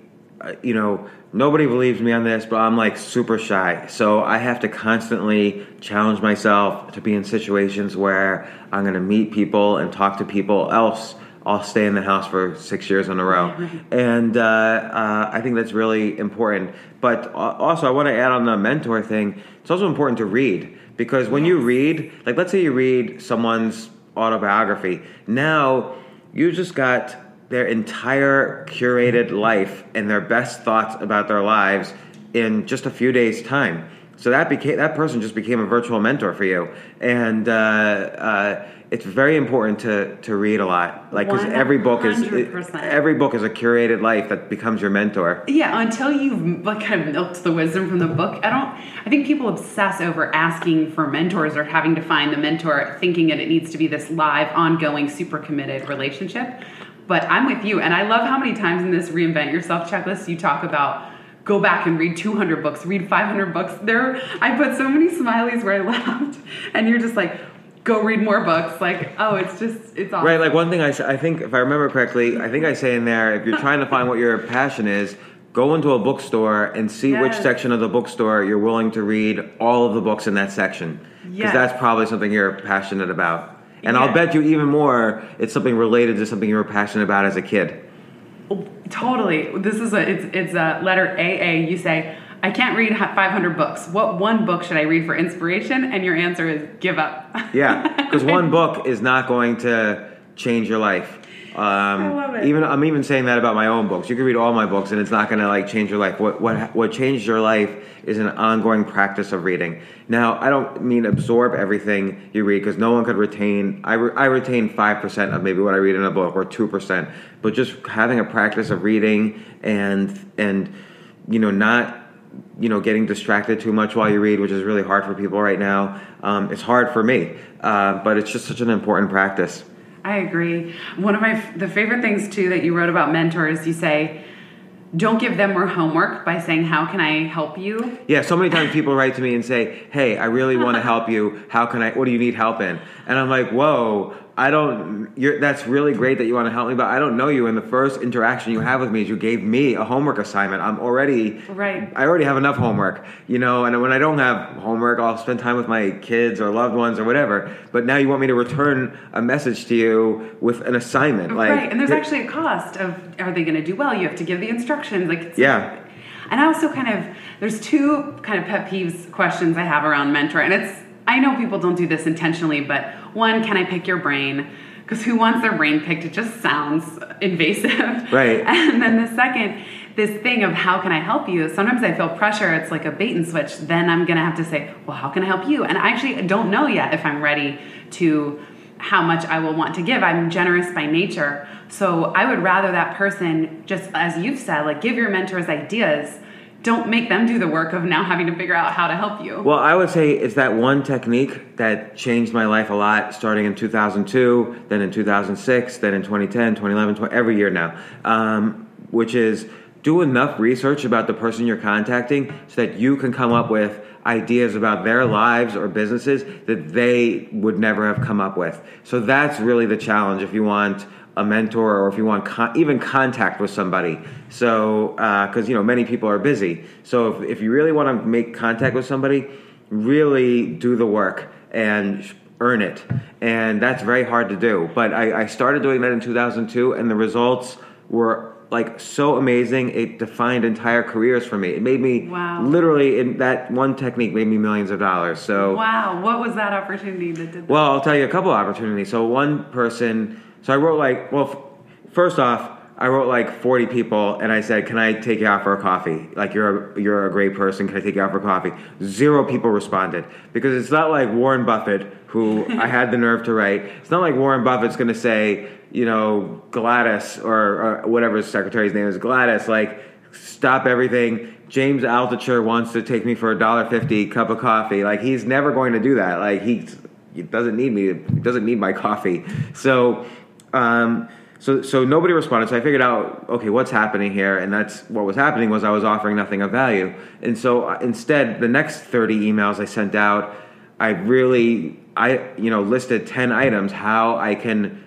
you know, nobody believes me on this, but I'm like super shy. So I have to constantly challenge myself to be in situations where I'm going to meet people and talk to people. Else, I'll stay in the house for six years in a row. and uh, uh, I think that's really important. But also, I want to add on the mentor thing. It's also important to read because when you read, like, let's say you read someone's autobiography. Now you just got their entire curated life and their best thoughts about their lives in just a few days' time. So that became that person just became a virtual mentor for you, and uh, uh, it's very important to to read a lot. Like because every book is every book is a curated life that becomes your mentor. Yeah, until you've like kind of milked the wisdom from the book. I don't. I think people obsess over asking for mentors or having to find the mentor, thinking that it needs to be this live, ongoing, super committed relationship. But I'm with you, and I love how many times in this reinvent yourself checklist you talk about go back and read 200 books, read 500 books. There, I put so many smileys where I laughed, and you're just like, go read more books. Like, oh, it's just, it's awesome. Right. Like one thing I, I think, if I remember correctly, I think I say in there, if you're trying to find what your passion is, go into a bookstore and see yes. which section of the bookstore you're willing to read all of the books in that section. Because yes. that's probably something you're passionate about. And yes. I'll bet you even more, it's something related to something you were passionate about as a kid. Oh, totally. This is a it's it's a letter AA. You say I can't read 500 books. What one book should I read for inspiration? And your answer is give up. yeah, because one book is not going to change your life. Um, I love it. Even I'm even saying that about my own books. You can read all my books, and it's not going to like change your life. What what what changed your life is an ongoing practice of reading. Now, I don't mean absorb everything you read because no one could retain. I re, I retain five percent of maybe what I read in a book, or two percent. But just having a practice of reading and and you know not you know getting distracted too much while you read, which is really hard for people right now. Um, it's hard for me, uh, but it's just such an important practice. I agree. One of my the favorite things too that you wrote about mentors, you say, don't give them more homework by saying, "How can I help you?" Yeah, so many times people write to me and say, "Hey, I really want to help you. How can I? What do you need help in?" And I'm like, "Whoa, I don't. You're, that's really great that you want to help me, but I don't know you. And the first interaction you have with me is you gave me a homework assignment. I'm already right. I already have enough homework, you know. And when I don't have homework, I'll spend time with my kids or loved ones or whatever. But now you want me to return a message to you with an assignment, oh, like right. And there's actually a cost of are they going to do well? You have to give the instructions, like yeah. And I also kind of there's two kind of pet peeves questions I have around mentor, and it's I know people don't do this intentionally, but one, can I pick your brain? Because who wants their brain picked? It just sounds invasive. Right. And then the second, this thing of how can I help you? Sometimes I feel pressure. It's like a bait and switch. Then I'm going to have to say, well, how can I help you? And I actually don't know yet if I'm ready to how much I will want to give. I'm generous by nature. So I would rather that person, just as you've said, like give your mentors ideas don't make them do the work of now having to figure out how to help you. Well, I would say it's that one technique that changed my life a lot starting in 2002, then in 2006, then in 2010, 2011, 20, every year now, um, which is do enough research about the person you're contacting so that you can come up with ideas about their lives or businesses that they would never have come up with. So that's really the challenge if you want a mentor or if you want con- even contact with somebody. So, because uh, you know many people are busy. So if, if you really want to make contact with somebody, really do the work and earn it. And that's very hard to do. But I, I started doing that in 2002, and the results were like so amazing. It defined entire careers for me. It made me Wow. literally in that one technique made me millions of dollars. So Wow, what was that opportunity that did that? well, I'll tell you a couple of opportunities. So one person, so I wrote like, well, f- first off, I wrote like 40 people, and I said, "Can I take you out for a coffee? Like you're a, you're a great person. Can I take you out for coffee?" Zero people responded because it's not like Warren Buffett, who I had the nerve to write. It's not like Warren Buffett's going to say, you know, Gladys or, or whatever his secretary's name is, Gladys, like stop everything. James Altucher wants to take me for a dollar fifty cup of coffee. Like he's never going to do that. Like he, he doesn't need me. He doesn't need my coffee. So, um, so so nobody responded. So I figured out okay, what's happening here, and that's what was happening was I was offering nothing of value. And so uh, instead, the next thirty emails I sent out, I really I you know listed ten items how I can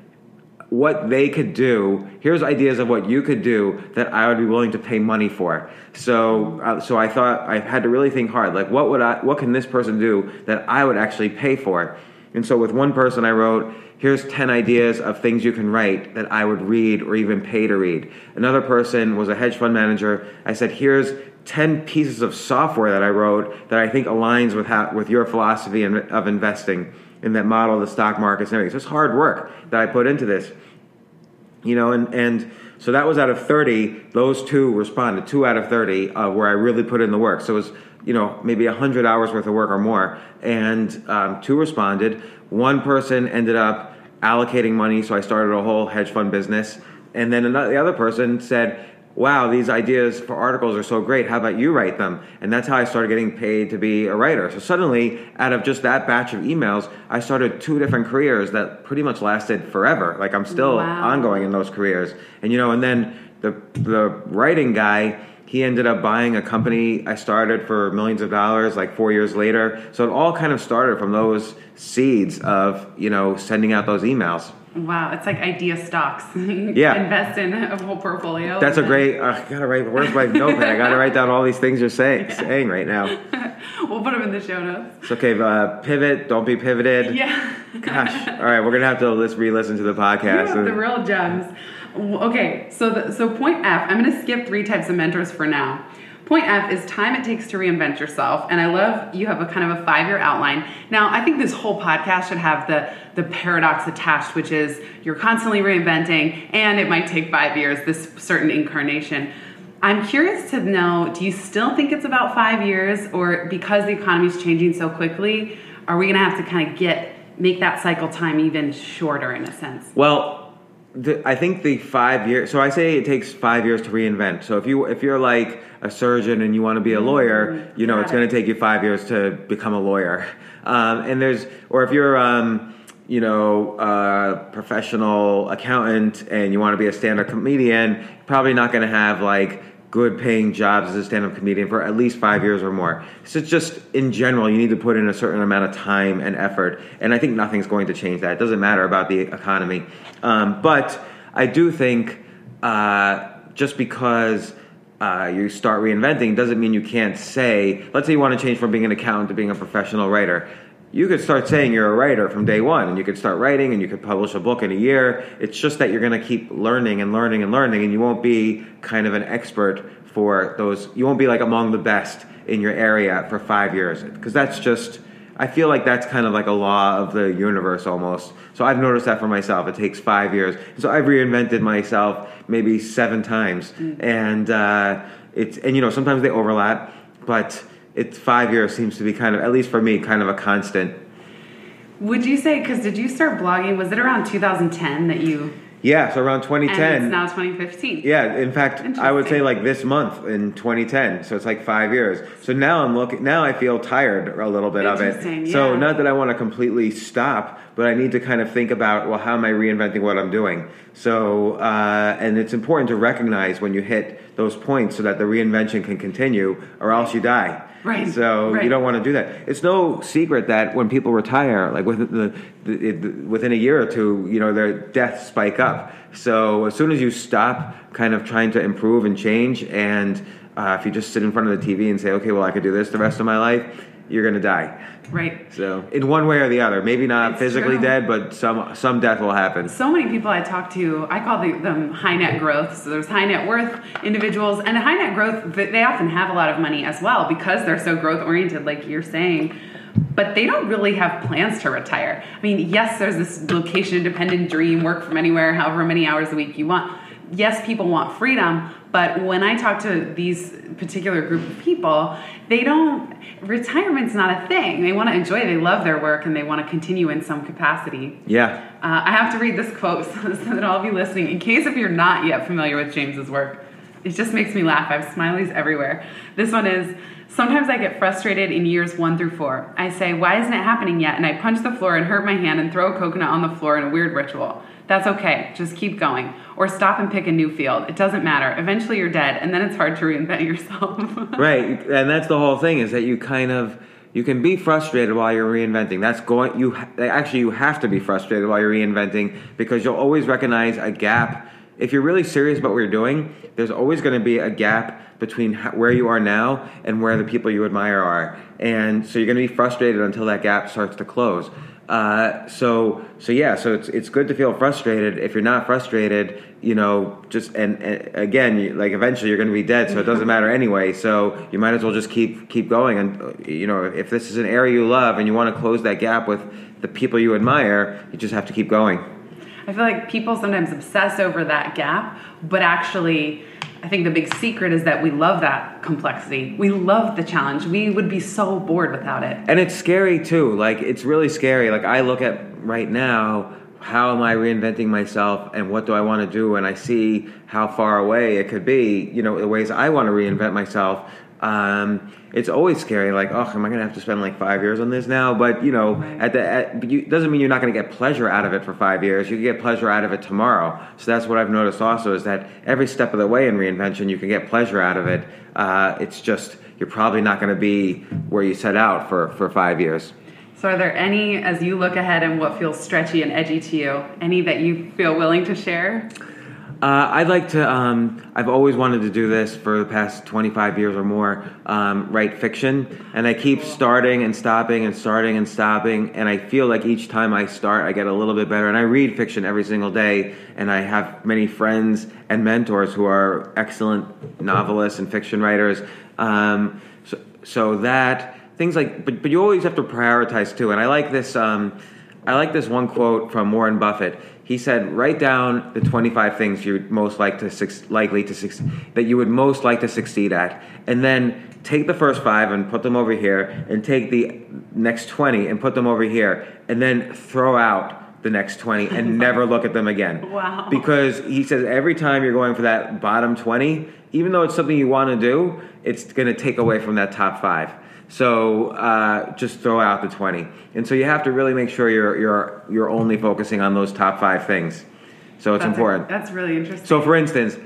what they could do. Here's ideas of what you could do that I would be willing to pay money for. So, uh, so I thought I had to really think hard. Like, what would I? What can this person do that I would actually pay for? And so, with one person, I wrote, "Here's ten ideas of things you can write that I would read or even pay to read." Another person was a hedge fund manager. I said, "Here's." 10 pieces of software that I wrote that I think aligns with how, with your philosophy of investing in that model, of the stock markets and everything. So it's hard work that I put into this you know and and so that was out of 30 those two responded two out of 30 uh, where i really put in the work so it was you know maybe 100 hours worth of work or more. And um, two responded. One person ended up allocating money so i started a whole hedge fund business. And then another, the other person said wow these ideas for articles are so great. How about you write them? And that's how i started getting paid to be a writer. So suddenly out of just that batch of emails i started two different careers that pretty much lasted forever. Like i'm still Wow. ongoing in those careers. And you know and then the the writing guy he ended up buying a company i started for millions of dollars like four years later so it all kind of started from those seeds of you know sending out those emails Wow, it's like idea stocks. Yeah. Invest in a whole portfolio. that's a great uh, i gotta write where's my notepad i gotta write down all these things you're saying saying right now We'll put them in the show notes. it's okay uh, pivot don't be pivoted Yeah. gosh all right we're gonna have to lis- re-listen to the You podcast have the real gems. Okay, so the, so point F. I'm going to skip three types of mentors for now. Point F is time it takes to reinvent yourself, and I love you have a kind of a five year outline. Now, I think this whole podcast should have the the paradox attached, which is you're constantly reinventing, and it might take five years. This certain incarnation. I'm curious to know: Do you still think it's about five years, or because the economy is changing so quickly, are we going to have to kind of get make that cycle time even shorter in a sense? Well, the, I think the five years. So I say it takes five years to reinvent. So if you if you're like a surgeon and you want to be a lawyer, you know got it's it. going to take you five years to become a lawyer. Um, and there's or if you're um, you know a professional accountant and you want to be a stand-up comedian, probably not going to have like good paying jobs as a stand-up comedian for at least five years or more. So it's just in general, you need to put in a certain amount of time and effort, and I think nothing's going to change that. It doesn't matter about the economy, um, but I do think uh, just because. Uh, you start reinventing doesn't mean you can't say. Let's say you want to change from being an accountant to being a professional writer. You could start saying you're a writer from day one, and you could start writing, and you could publish a book in a year. It's just that you're going to keep learning and learning and learning, and you won't be kind of an expert for those. You won't be like among the best in your area for five years, because that's just. I feel like that's kind of like a law of the universe almost. So I've noticed that for myself. It takes five years. So I've reinvented myself maybe seven times, and uh, it's and you know sometimes they overlap, but it's five years seems to be kind of at least for me kind of a constant. Would you say because did you start blogging? Was it around 2010 that you Yeah, so around And 2010. it's now 2015. Yeah, in fact, I would say like this month in 2010. So it's like five years. So now I'm looking. Now I feel tired a little bit of it. Interesting, So not that I want to completely stop, but I need to kind of think about well, how am I reinventing what I'm doing? So uh, and it's important to recognize when you hit those points so that the reinvention can continue, or else you die. Right, So you don't want to do that. It's no secret that when people retire, like within the, the, the within a year or two, you know their deaths spike up. So as soon as you stop kind of trying to improve and change, and uh, if you just sit in front of the TV and say, okay, well I could do this the rest of my life, you're gonna die. Right. So in one way or the other, maybe not It's physically true. dead, but some some death will happen. So many people I talk to, I call the, them high net growth. So there's high net worth individuals, and high net growth, th- they often have a lot of money as well because they're so growth oriented, like you're saying. But they don't really have plans to retire. I mean, yes, there's this location independent dream, work from anywhere, however many hours a week you want. Yes, people want freedom, but when I talk to these particular group of people, they don't, retirement's not a thing. They want to enjoy, they love their work, and they want to continue in some capacity. Yeah. Uh, I have to read this quote so that all of you listening, in case if you're not yet familiar with James's work, it just makes me laugh. I have smileys everywhere. This one is Sometimes I get frustrated in years one through four. I say, Why isn't it happening yet? And I punch the floor and hurt my hand and throw a coconut on the floor in a weird ritual. That's okay. Just keep going. Or stop and pick a new field. It doesn't matter. Eventually you're dead, and then it's hard to reinvent yourself. right and that's the whole thing is that you kind of you can be frustrated while you're reinventing that's going you actually you have to be frustrated while you're reinventing because you'll always recognize a gap if you're really serious about what you're doing there's always going to be a gap between where you are now and where the people you admire are and so you're going to be frustrated until that gap starts to close uh, so so yeah so it's it's good to feel frustrated. If you're not frustrated you know just and, and again you, like eventually you're going to be dead so it doesn't matter anyway. So you might as well just keep keep going and you know if this is an area you love and you want to close that gap with the people you admire you just have to keep going. I feel like people sometimes obsess over that gap, but actually, I think the big secret is that we love that complexity. We love the challenge. We would be so bored without it. and it's scary too like it's really scary like i look at right now how am i reinventing myself and what do i want to do and i see how far away it could be you know the ways i want to reinvent myself um, it's always scary like oh am i going to have to spend like five years on this now? But you know at the at, but you, doesn't mean you're not going to get pleasure out of it for five years. You can get pleasure out of it tomorrow. So that's what i've noticed also is that every step of the way in reinvention you can get pleasure out of it. Uh, it's just you're probably not going to be where you set out for, for five years. So, are there any, as you look ahead and what feels stretchy and edgy to you, any that you feel willing to share? Uh, I'd like to. Um, I've always wanted to do this for the past 25 years or more. Um, write fiction, and I keep starting and stopping and starting and stopping, and I feel like each time I start, I get a little bit better. And I read fiction every single day, and I have many friends and mentors who are excellent novelists and fiction writers. Um, so, so that things like, but but you always have to prioritize too. And I like this. Um, I like this one quote from Warren Buffett. He said, "Write down the 25 things you'd most like to suc- likely to suc- that you would most like to succeed at, and then take the first five and put them over here, and take the next 20 and put them over here, and then throw out the next 20 and never look at them again." Wow. Because he says every time you're going for that bottom 20, even though it's something you want to do, it's going to take away from that top five. So uh, just throw out the 20. And so you have to really make sure you're, you're, you're only focusing on those top five things. So it's That's important. that's really interesting. So, for instance,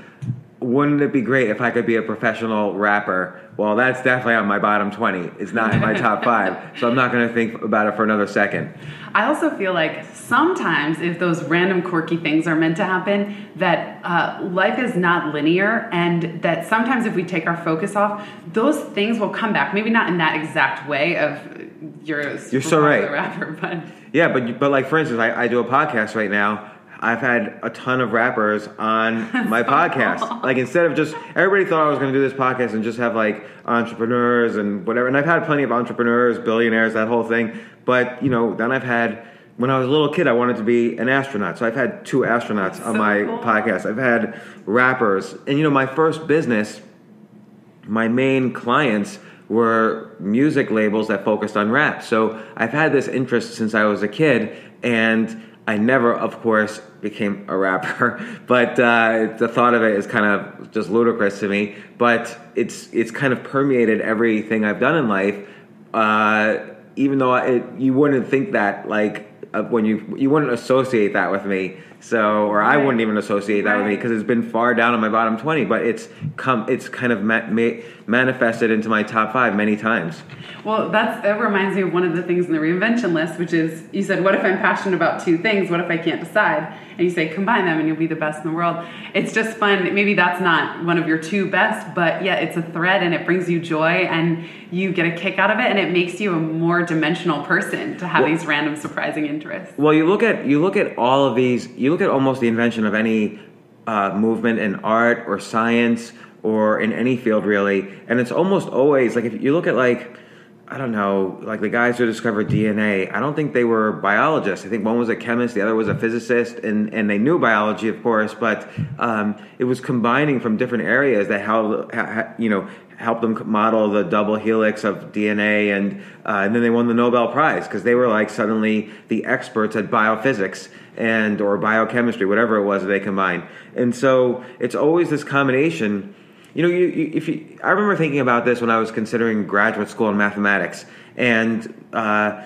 wouldn't it be great if I could be a professional rapper? Well, that's definitely on my bottom 20. It's not in my top five. So I'm not going to think about it for another second. I also feel like sometimes if those random quirky things are meant to happen, that uh, life is not linear, and that sometimes if we take our focus off, those things will come back. Maybe not in that exact way of you're You're so right. rapper, but Yeah, but but like for instance, I, I do a podcast right now. I've had a ton of rappers on my podcast. Like instead of just everybody thought I was going to do this podcast and just have like entrepreneurs and whatever. And I've had plenty of entrepreneurs, billionaires, that whole thing. But you know, then I've had when I was a little kid, I wanted to be an astronaut. So I've had two astronauts on So my cool. podcast. I've had rappers, and you know, my first business my main clients were music labels that focused on rap. So I've had this interest since I was a kid, and I never, of course, became a rapper. But uh, the thought of it is kind of just ludicrous to me. But it's it's kind of permeated everything I've done in life. Uh, even though it, you wouldn't think that, like uh, when you you wouldn't associate that with me. So, or I Right. wouldn't even associate that with me because it's been far down on my bottom twenty. But it's come, it's kind of ma- ma- manifested into my top five many times. Well, that's that reminds me of one of the things in the reinvention list, which is you said, "What if I'm passionate about two things? What if I can't decide?" And you say, "Combine them, and you'll be the best in the world." It's just fun. Maybe that's not one of your two best, but yeah, it's a thread, and it brings you joy, and you get a kick out of it, and it makes you a more dimensional person to have Well- these random, surprising interests. Well, you look at you look at all of these. You look at almost the invention of any uh, movement in art or science or in any field, really, and it's almost always like if you look at like I don't know, like the guys who discovered DNA. I don't think they were biologists. I think one was a chemist, the other was a physicist, and and they knew biology, of course, but um, it was combining from different areas that helped ha- ha- you know helped them model the double helix of DNA, and uh, and then they won the Nobel Prize because they were like suddenly the experts at biophysics and or biochemistry, whatever it was they combined. And so it's always this combination. You know, you, you, if you, I remember thinking about this when I was considering graduate school in mathematics, and uh,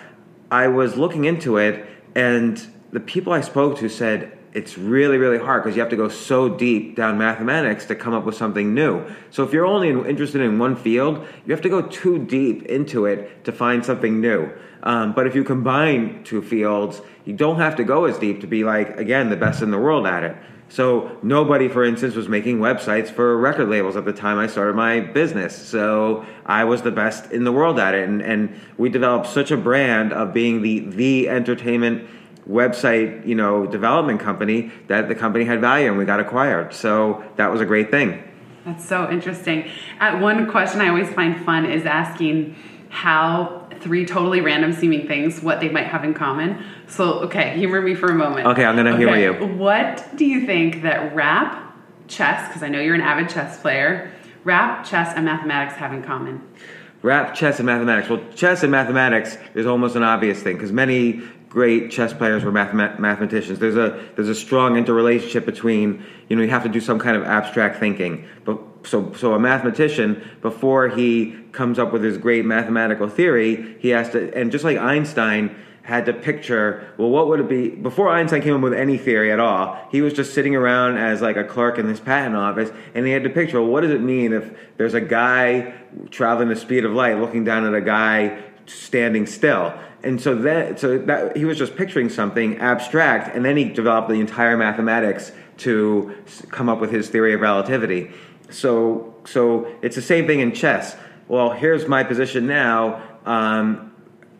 I was looking into it, and the people I spoke to said it's really, really hard because you have to go so deep down mathematics to come up with something new. So if you're only in- interested in one field, you have to go too deep into it to find something new. Um, but if you combine two fields, you don't have to go as deep to be like again the best in the world at it. So nobody, for instance, was making websites for record labels at the time I started my business. So I was the best in the world at it, and, and we developed such a brand of being the the entertainment website, you know, development company that the company had value and we got acquired. So that was a great thing. That's so interesting. At one question I always find fun is asking how three totally random seeming things what they might have in common. So, okay, humor me for a moment. Okay, I'm gonna humor you. What do you think that rap, chess, because I know you're an avid chess player, rap, chess, and mathematics have in common? Rap, chess, and mathematics. Well, chess and mathematics is almost an obvious thing because many great chess players were mathema- mathematicians. There's a there's a strong interrelationship between you know you have to do some kind of abstract thinking. But so so a mathematician before he comes up with his great mathematical theory, he has to and just like Einstein had to picture well what would it be before einstein came up with any theory at all he was just sitting around as like a clerk in this patent office and he had to picture well, what does it mean if there's a guy traveling the speed of light looking down at a guy standing still and so that so that he was just picturing something abstract and then he developed the entire mathematics to come up with his theory of relativity so so it's the same thing in chess well here's my position now um,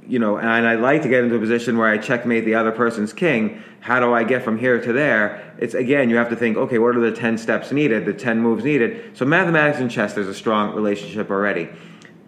you know, and I'd like to get into a position where I checkmate the other person's king. How do I get from here to there? It's again, you have to think, okay, what are the 10 steps needed, the 10 moves needed? So, mathematics and chess, there's a strong relationship already.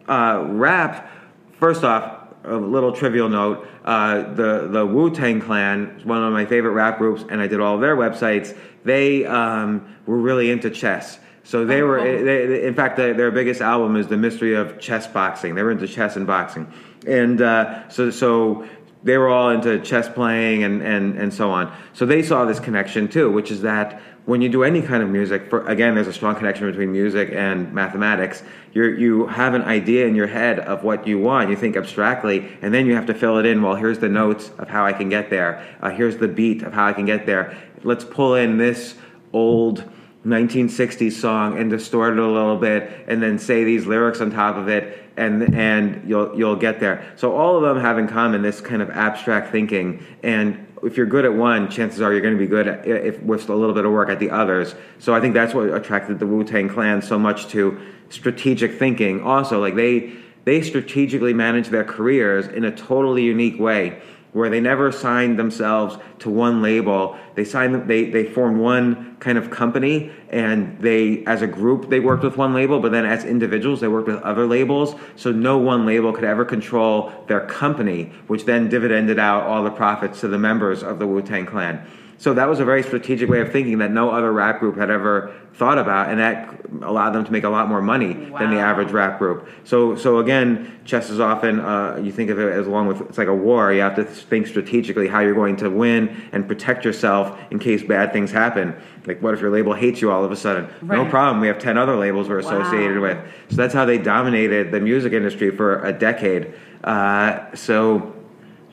Uh, rap, first off, a little trivial note uh, the, the Wu Tang Clan is one of my favorite rap groups, and I did all their websites. They um, were really into chess. So they Oh, were, cool. they, in fact, their, their biggest album is The Mystery of Chess Boxing. They were into chess and boxing. And uh, so, so they were all into chess playing and, and, and so on. So they saw this connection too, which is that when you do any kind of music, for, again, there's a strong connection between music and mathematics. You're, you have an idea in your head of what you want. You think abstractly, and then you have to fill it in. Well, here's the notes of how I can get there. Uh, here's the beat of how I can get there. Let's pull in this old 1960s song and distort it a little bit, and then say these lyrics on top of it, and and you'll you'll get there. So all of them have in common this kind of abstract thinking, and if you're good at one, chances are you're going to be good at, if with a little bit of work at the others. So I think that's what attracted the Wu Tang Clan so much to strategic thinking. Also, like they they strategically manage their careers in a totally unique way where they never signed themselves to one label. They signed they they formed one kind of company and they as a group they worked with one label, but then as individuals they worked with other labels. So no one label could ever control their company, which then dividended out all the profits to the members of the Wu-Tang Clan. So that was a very strategic way of thinking that no other rap group had ever thought about, and that allowed them to make a lot more money than the average rap group. So, so again, chess is often uh, you think of it as along with it's like a war. You have to think strategically how you're going to win and protect yourself in case bad things happen. Like, what if your label hates you all of a sudden? No problem. We have ten other labels we're associated Wow. with. So that's how they dominated the music industry for a decade. Uh, so.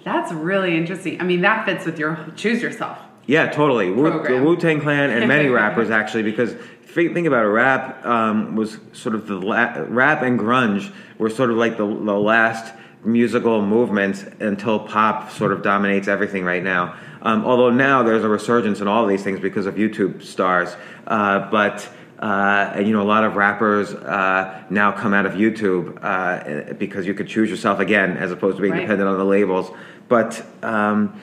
That's really interesting. I mean, that fits with your choose yourself. Yeah, totally. Wu- the. Wu Tang Clan and many rappers actually, because think think about it, rap um, was sort of the la- rap and grunge were sort of like the, the last musical movements until pop sort of dominates everything right now. Um, although now there's a resurgence in all these things because of YouTube stars, uh, but. Uh, and you know, a lot of rappers uh, now come out of YouTube uh, because you could choose yourself again, as opposed to being Right. dependent on the labels. But um,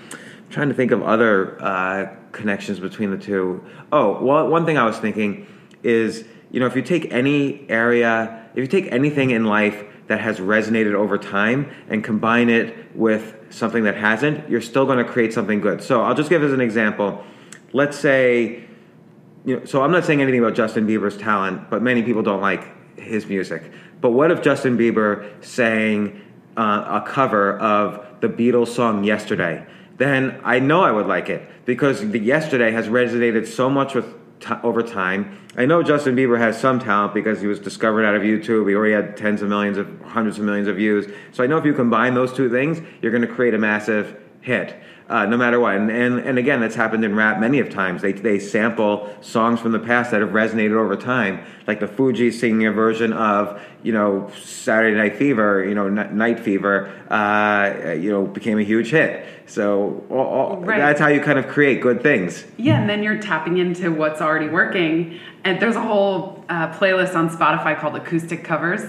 trying to think of other uh, connections between the two. Oh, well, one thing I was thinking is, you know, if you take any area, if you take anything in life that has resonated over time and combine it with something that hasn't, you're still going to create something good. So I'll just give as an example. Let's say, you know, so I'm not saying anything about Justin Bieber's talent, but many people don't like his music. But what if Justin Bieber sang uh, a cover of the Beatles song "Yesterday"? Then I know I would like it because the "Yesterday" has resonated so much with t- over time. I know Justin Bieber has some talent because he was discovered out of YouTube. He already had tens of millions of hundreds of millions of views. So I know if you combine those two things, you're going to create a massive hit uh, no matter what. And, and and again, that's happened in rap many of times. They they sample songs from the past that have resonated over time, like the Fugees singing a version of you know Saturday Night Fever, you know N- Night Fever, uh, you know became a huge hit. So all, all, Right. that's how you kind of create good things. Yeah, and then you're tapping into what's already working. And there's a whole uh, playlist on Spotify called acoustic covers.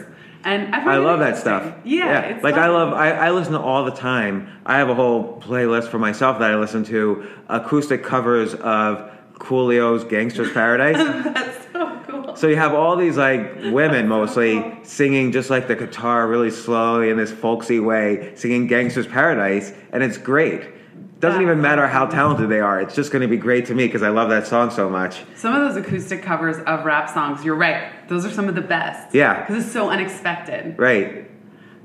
And I, love that stuff. Yeah, it's like I love. I, I listen to all the time. I have a whole playlist for myself that I listen to acoustic covers of Coolio's "Gangster's Paradise." That's so cool. So you have all these like women mostly singing just like the guitar really slowly in this folksy way, singing Gangster's Paradise, and it's great. Doesn't even matter how talented they are. It's just going to be great to me because I love that song so much. Some of those acoustic covers of rap songs, you're right. Those are some of the best. Yeah. Because it's so unexpected. Right.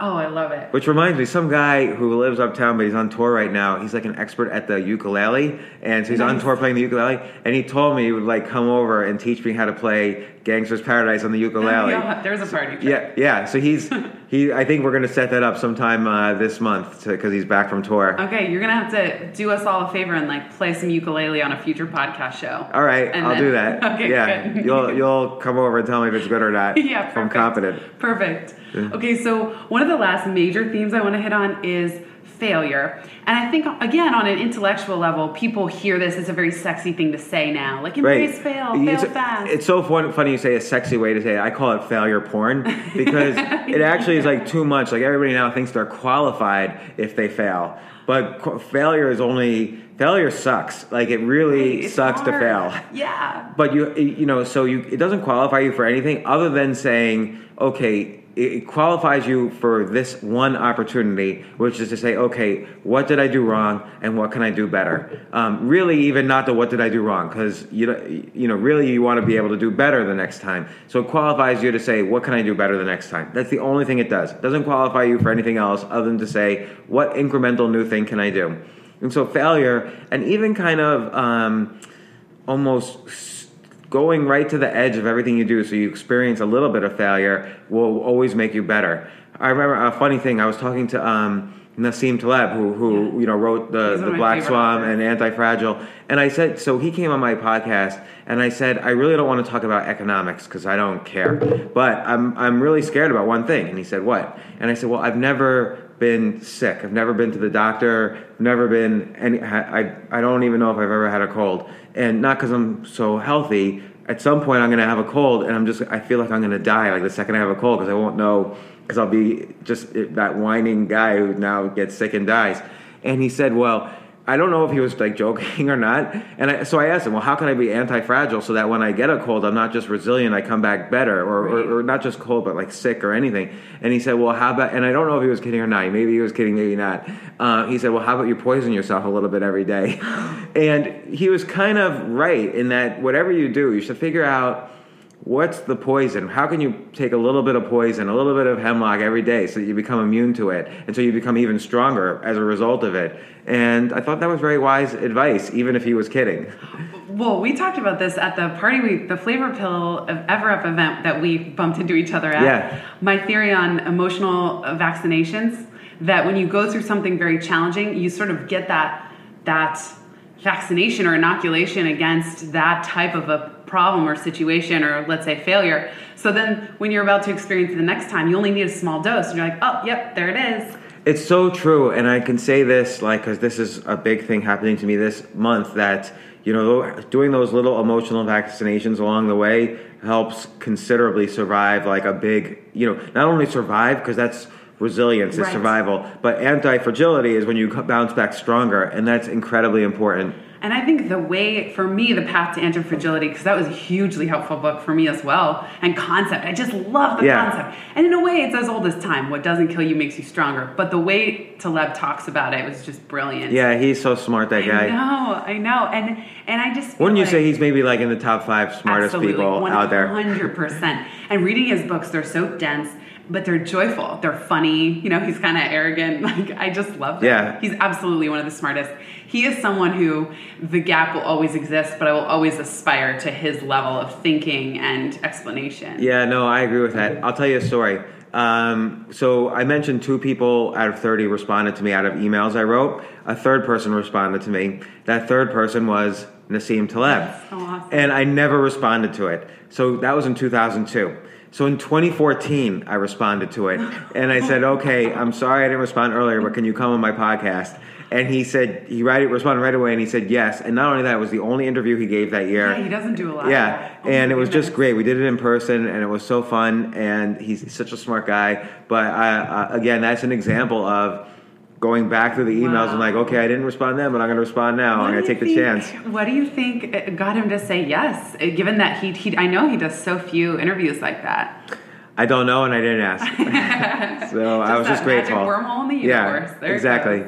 Oh, I love it. Which reminds me, some guy who lives uptown, but he's on tour right now. He's like an expert at the ukulele, and so he's on tour playing the ukulele. And he told me he would like come over and teach me how to play "Gangster's Paradise" on the ukulele. Yeah, there's a party. trick. Yeah, yeah. So he's he. I think we're gonna set that up sometime uh, this month because he's back from tour. Okay, you're gonna have to do us all a favor and like play some ukulele on a future podcast show. All right, And I'll then- do that. Okay, yeah, good. you'll you'll come over and tell me if it's good or not. yeah, if I'm confident. Perfect. Okay, so one of the last major themes I want to hit on is failure. And I think again on an intellectual level, people hear this as a very sexy thing to say now. Like embrace fail, fail it's, fast. It's so fun, funny you say a sexy way to say it. I call it failure porn because it actually is like too much. Like everybody now thinks they're qualified if they fail, but qu- failure is only failure sucks. Like it really sucks to fail. Yeah. But you you know so you it doesn't qualify you for anything other than saying okay it qualifies you for this one opportunity, which is to say, okay, what did I do wrong, and what can I do better? Um, really, even not the what did I do wrong, because you know, you know, really, you want to be able to do better the next time. So it qualifies you to say, what can I do better the next time? That's the only thing it does. It doesn't qualify you for anything else other than to say, what incremental new thing can I do? And so failure, and even kind of um, almost going right to the edge of everything you do so you experience a little bit of failure will always make you better i remember a funny thing i was talking to um, Nassim Taleb, who, who you know wrote the, the Black Swan and Anti-Fragile, and I said so. He came on my podcast, and I said I really don't want to talk about economics because I don't care, but I'm I'm really scared about one thing. And he said what? And I said, well, I've never been sick. I've never been to the doctor. Never been any. I I don't even know if I've ever had a cold, and not because I'm so healthy. At some point, I'm going to have a cold, and I'm just. I feel like I'm going to die like the second I have a cold because I won't know because I'll be just that whining guy who now gets sick and dies. And he said, well. I don't know if he was like joking or not. And I, so I asked him, well, how can I be anti-fragile so that when I get a cold, I'm not just resilient, I come back better, or, Right. or, or not just cold, but like sick or anything. And he said, well, how about? And I don't know if he was kidding or not. Maybe he was kidding, maybe not. Uh, he said, well, how about you poison yourself a little bit every day? and he was kind of right in that whatever you do, you should figure out what's the poison? How can you take a little bit of poison, a little bit of hemlock every day so that you become immune to it and so you become even stronger as a result of it? And I thought that was very wise advice, even if he was kidding. Well, we talked about this at the party week, the flavor pill of Ever Up event that we bumped into each other at. Yeah. My theory on emotional vaccinations that when you go through something very challenging, you sort of get that that vaccination or inoculation against that type of a problem or situation or let's say failure. So then when you're about to experience it the next time, you only need a small dose and you're like, "Oh, yep, there it is." It's so true, and I can say this like because this is a big thing happening to me this month that you know doing those little emotional vaccinations along the way helps considerably survive like a big you know not only survive because that's resilience is Right. survival but anti-fragility is when you bounce back stronger and that's incredibly important And I think the way, for me, the path to anti-fragility, because that was a hugely helpful book for me as well, and concept. I just love the Yeah. concept. And in a way, it's as old as time. What doesn't kill you makes you stronger. But the way Taleb talks about it was just brilliant. yeah he's so smart that I guy I know, I know. And and I just wouldn't you like- say he's maybe like in the top five smartest people out there 100%. And reading his books, they're so dense, but they're joyful. They're funny. You know, he's kind of arrogant. Like, I just love them. Yeah. He's absolutely one of the smartest. He is someone who the gap will always exist, but I will always aspire to his level of thinking and explanation. Yeah, no, I agree with that. I'll tell you a story. Um, so I mentioned two people out of 30 responded to me out of emails I wrote. A third person responded to me. That third person was Nassim Taleb. That's so awesome. And I never responded to it. So that was in 2002. So in 2014, I responded to it. And I said, okay, I'm sorry I didn't respond earlier, but can you come on my podcast? And he said, he right, responded right away and he said yes. And not only that, it was the only interview he gave that year. Yeah, he doesn't do a lot. Yeah, Oh and it was just great. We did it in person, and it was so fun. And he's such a smart guy. But I, uh, again, that's an example of going back through the emails and like, okay, I didn't respond then, but I'm going to respond now. What I'm going to take you the chance. What do you think uh, got him to say yes? uh, Given that he, he, I know he does so few interviews like that. I don't know, and I didn't ask. so I was just grateful. Wormhole in the Yeah, universe. There exactly.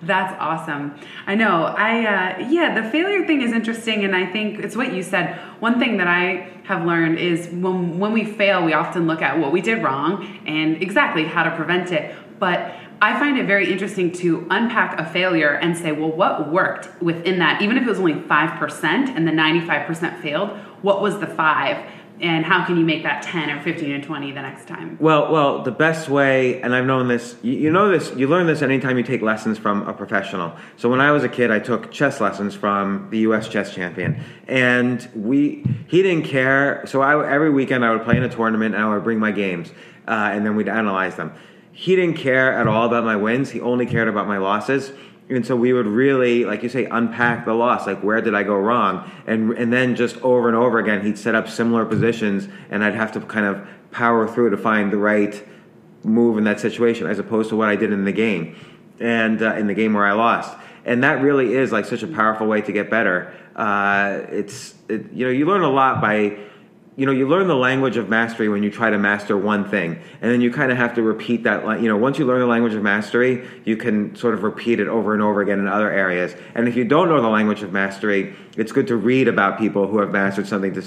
That's awesome. I know. I uh, yeah, the failure thing is interesting, and I think it's what you said. One thing that I have learned is when when we fail, we often look at what we did wrong and exactly how to prevent it. But I find it very interesting to unpack a failure and say, well, what worked within that? Even if it was only five percent and the ninety five percent failed, what was the five? And how can you make that 10 or 15 or 20 the next time? Well, well, the best way, and I've known this. You, you know this. You learn this anytime you take lessons from a professional. So when I was a kid, I took chess lessons from the U.S. chess champion, and we he didn't care. So I, every weekend I would play in a tournament, and I would bring my games, uh, and then we'd analyze them. He didn't care at all about my wins. He only cared about my losses. And so we would really, like you say, unpack the loss. Like, where did I go wrong? And and then just over and over again, he'd set up similar positions, and I'd have to kind of power through to find the right move in that situation, as opposed to what I did in the game, and uh, in the game where I lost. And that really is like such a powerful way to get better. Uh, it's it, you know you learn a lot by you know you learn the language of mastery when you try to master one thing and then you kind of have to repeat that you know once you learn the language of mastery you can sort of repeat it over and over again in other areas and if you don't know the language of mastery it's good to read about people who have mastered something to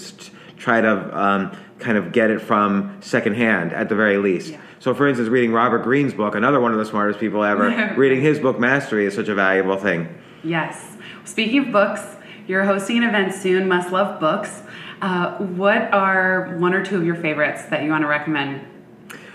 try to um, kind of get it from secondhand at the very least Yeah. so for instance reading robert greene's book another one of the smartest people ever reading his book mastery is such a valuable thing Yes. Speaking of books, you're hosting an event soon, Must Love Books. Uh, what are one or two of your favorites that you want to recommend?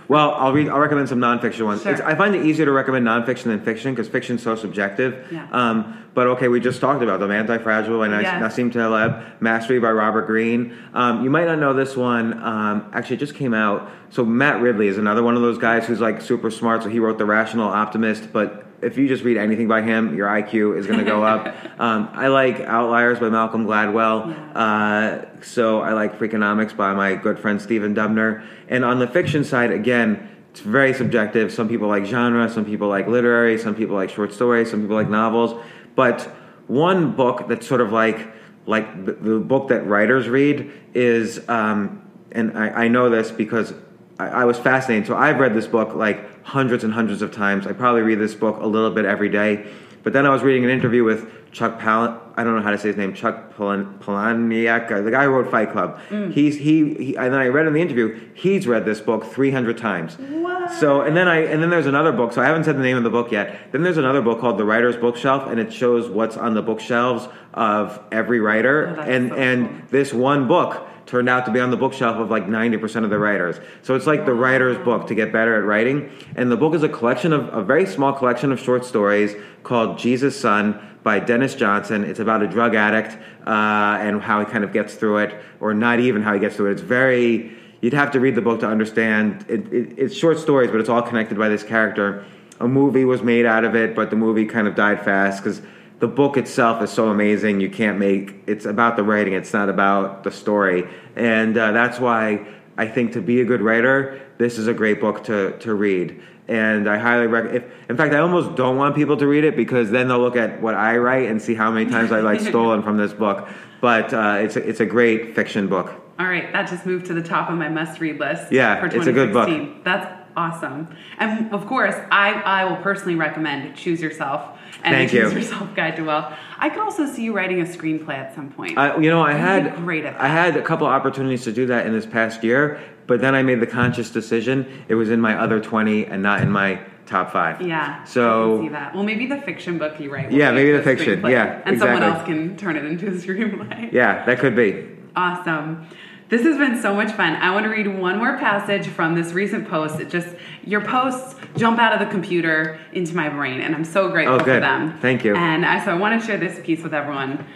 Well, I'll read. I'll recommend some nonfiction ones. Sure. I find it easier to recommend nonfiction than fiction because fiction's so subjective. Yeah. Um, but okay, we just talked about them. Anti-Fragile by Yes. Nassim Taleb, Mastery by Robert Greene. Um, you might not know this one. Um, actually, it just came out. So Matt Ridley is another one of those guys who's like super smart. So he wrote The Rational Optimist, but if you just read anything by him, your IQ is going to go up. um, I like Outliers by Malcolm Gladwell. Uh, so I like Freakonomics by my good friend Stephen Dubner. And on the fiction side, again, it's very subjective. Some people like genre, some people like literary, some people like short stories, some people like novels. But one book that's sort of like like the, the book that writers read is, um, and I, I know this because I, I was fascinated. So I've read this book like hundreds and hundreds of times. I probably read this book a little bit every day. But then I was reading an interview with Chuck Palahniuk. I don't know how to say his name. Chuck Palahniuk, uh, the guy who wrote Fight Club. Mm. He's he, he, and then I read in the interview. He's read this book three hundred times. What? So and then I and then there's another book. So I haven't said the name of the book yet. Then there's another book called The Writer's Bookshelf, and it shows what's on the bookshelves of every writer. Oh, and so and this one book turned out to be on the bookshelf of like 90% of the writers. So it's like the writer's book to get better at writing. And the book is a collection of a very small collection of short stories called Jesus' Son by Denis Johnson. It's about a drug addict uh, and how he kind of gets through it, or not even how he gets through it. It's very, you'd have to read the book to understand. It, it, it's short stories, but it's all connected by this character. A movie was made out of it, but the movie kind of died fast because the book itself is so amazing. You can't make it's about the writing. It's not about the story, and uh, that's why I think to be a good writer, this is a great book to to read. And I highly recommend. In fact, I almost don't want people to read it because then they'll look at what I write and see how many times I like stolen from this book. But uh, it's a, it's a great fiction book. All right, that just moved to the top of my must-read list. Yeah, for it's a good book. That's awesome. And of course, I, I will personally recommend Choose Yourself and Thank you. Yourself Guide to Wealth. I could also see you writing a screenplay at some point. I, you know, I You'd had be great at I had a couple opportunities to do that in this past year, but then I made the conscious decision it was in my other twenty and not in my top five. yeah. I So can see that. Well, maybe the fiction book you write. will Yeah, be maybe the fiction. screenplay, Yeah, and someone exactly. else can turn it into a screenplay. yeah, that could be. Awesome. This has been so much fun. I want to read one more passage from this recent post. It just your posts jump out of the computer into my brain, and I'm so grateful Oh, for them. Thank you. And I, so I want to share this piece with everyone.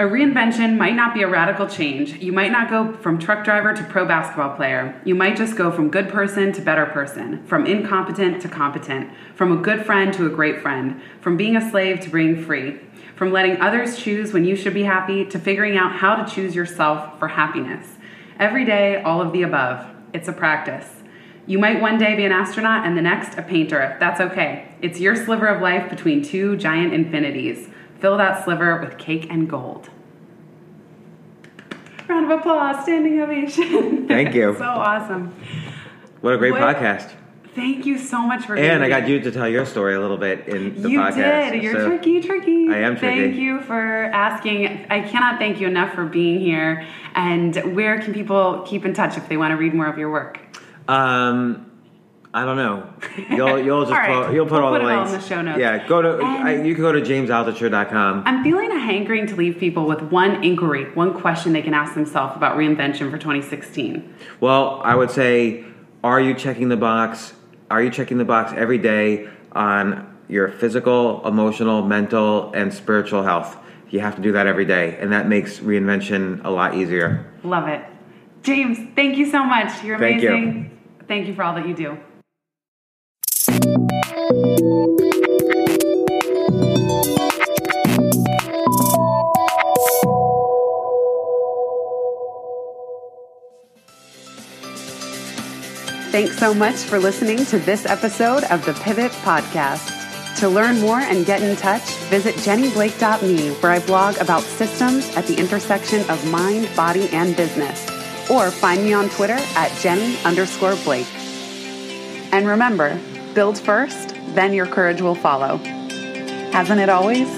A reinvention might not be a radical change. You might not go from truck driver to pro basketball player. You might just go from good person to better person, from incompetent to competent, from a good friend to a great friend, from being a slave to being free, from letting others choose when you should be happy to figuring out how to choose yourself for happiness. Every day, all of the above. It's a practice. You might one day be an astronaut and the next a painter. That's okay. It's your sliver of life between two giant infinities. Fill that sliver with cake and gold. Round of applause, standing ovation. Thank you. so awesome. What a great What- podcast. Thank you so much for being And I got you to tell your story a little bit in the you podcast. did. You're so- tricky, tricky. I am tricky. Thank you for asking. I cannot thank you enough for being here. And where can people keep in touch if they want to read more of your work? Um, I don't know. You'll you'll just right. put, you'll put We'll all put the it all links. in the show notes. Yeah, go to I, you can go to jamesaltucher.com. I'm feeling a hankering to leave people with one inquiry, one question they can ask themselves about reinvention for 2016. Well, I would say, are you checking the box? Are you checking the box every day on your physical, emotional, mental, and spiritual health? You have to do that every day, and that makes reinvention a lot easier. Love it. James, thank you so much. You're Thank you. amazing. Thank you for all that you do. Thanks so much for listening to this episode of the Pivot Podcast. To learn more and get in touch, visit jennyblake.me where I blog about systems at the intersection of mind, body, and business. Or find me on Twitter at jenny underscore blake. And remember, build first, then your courage will follow. Hasn't it always?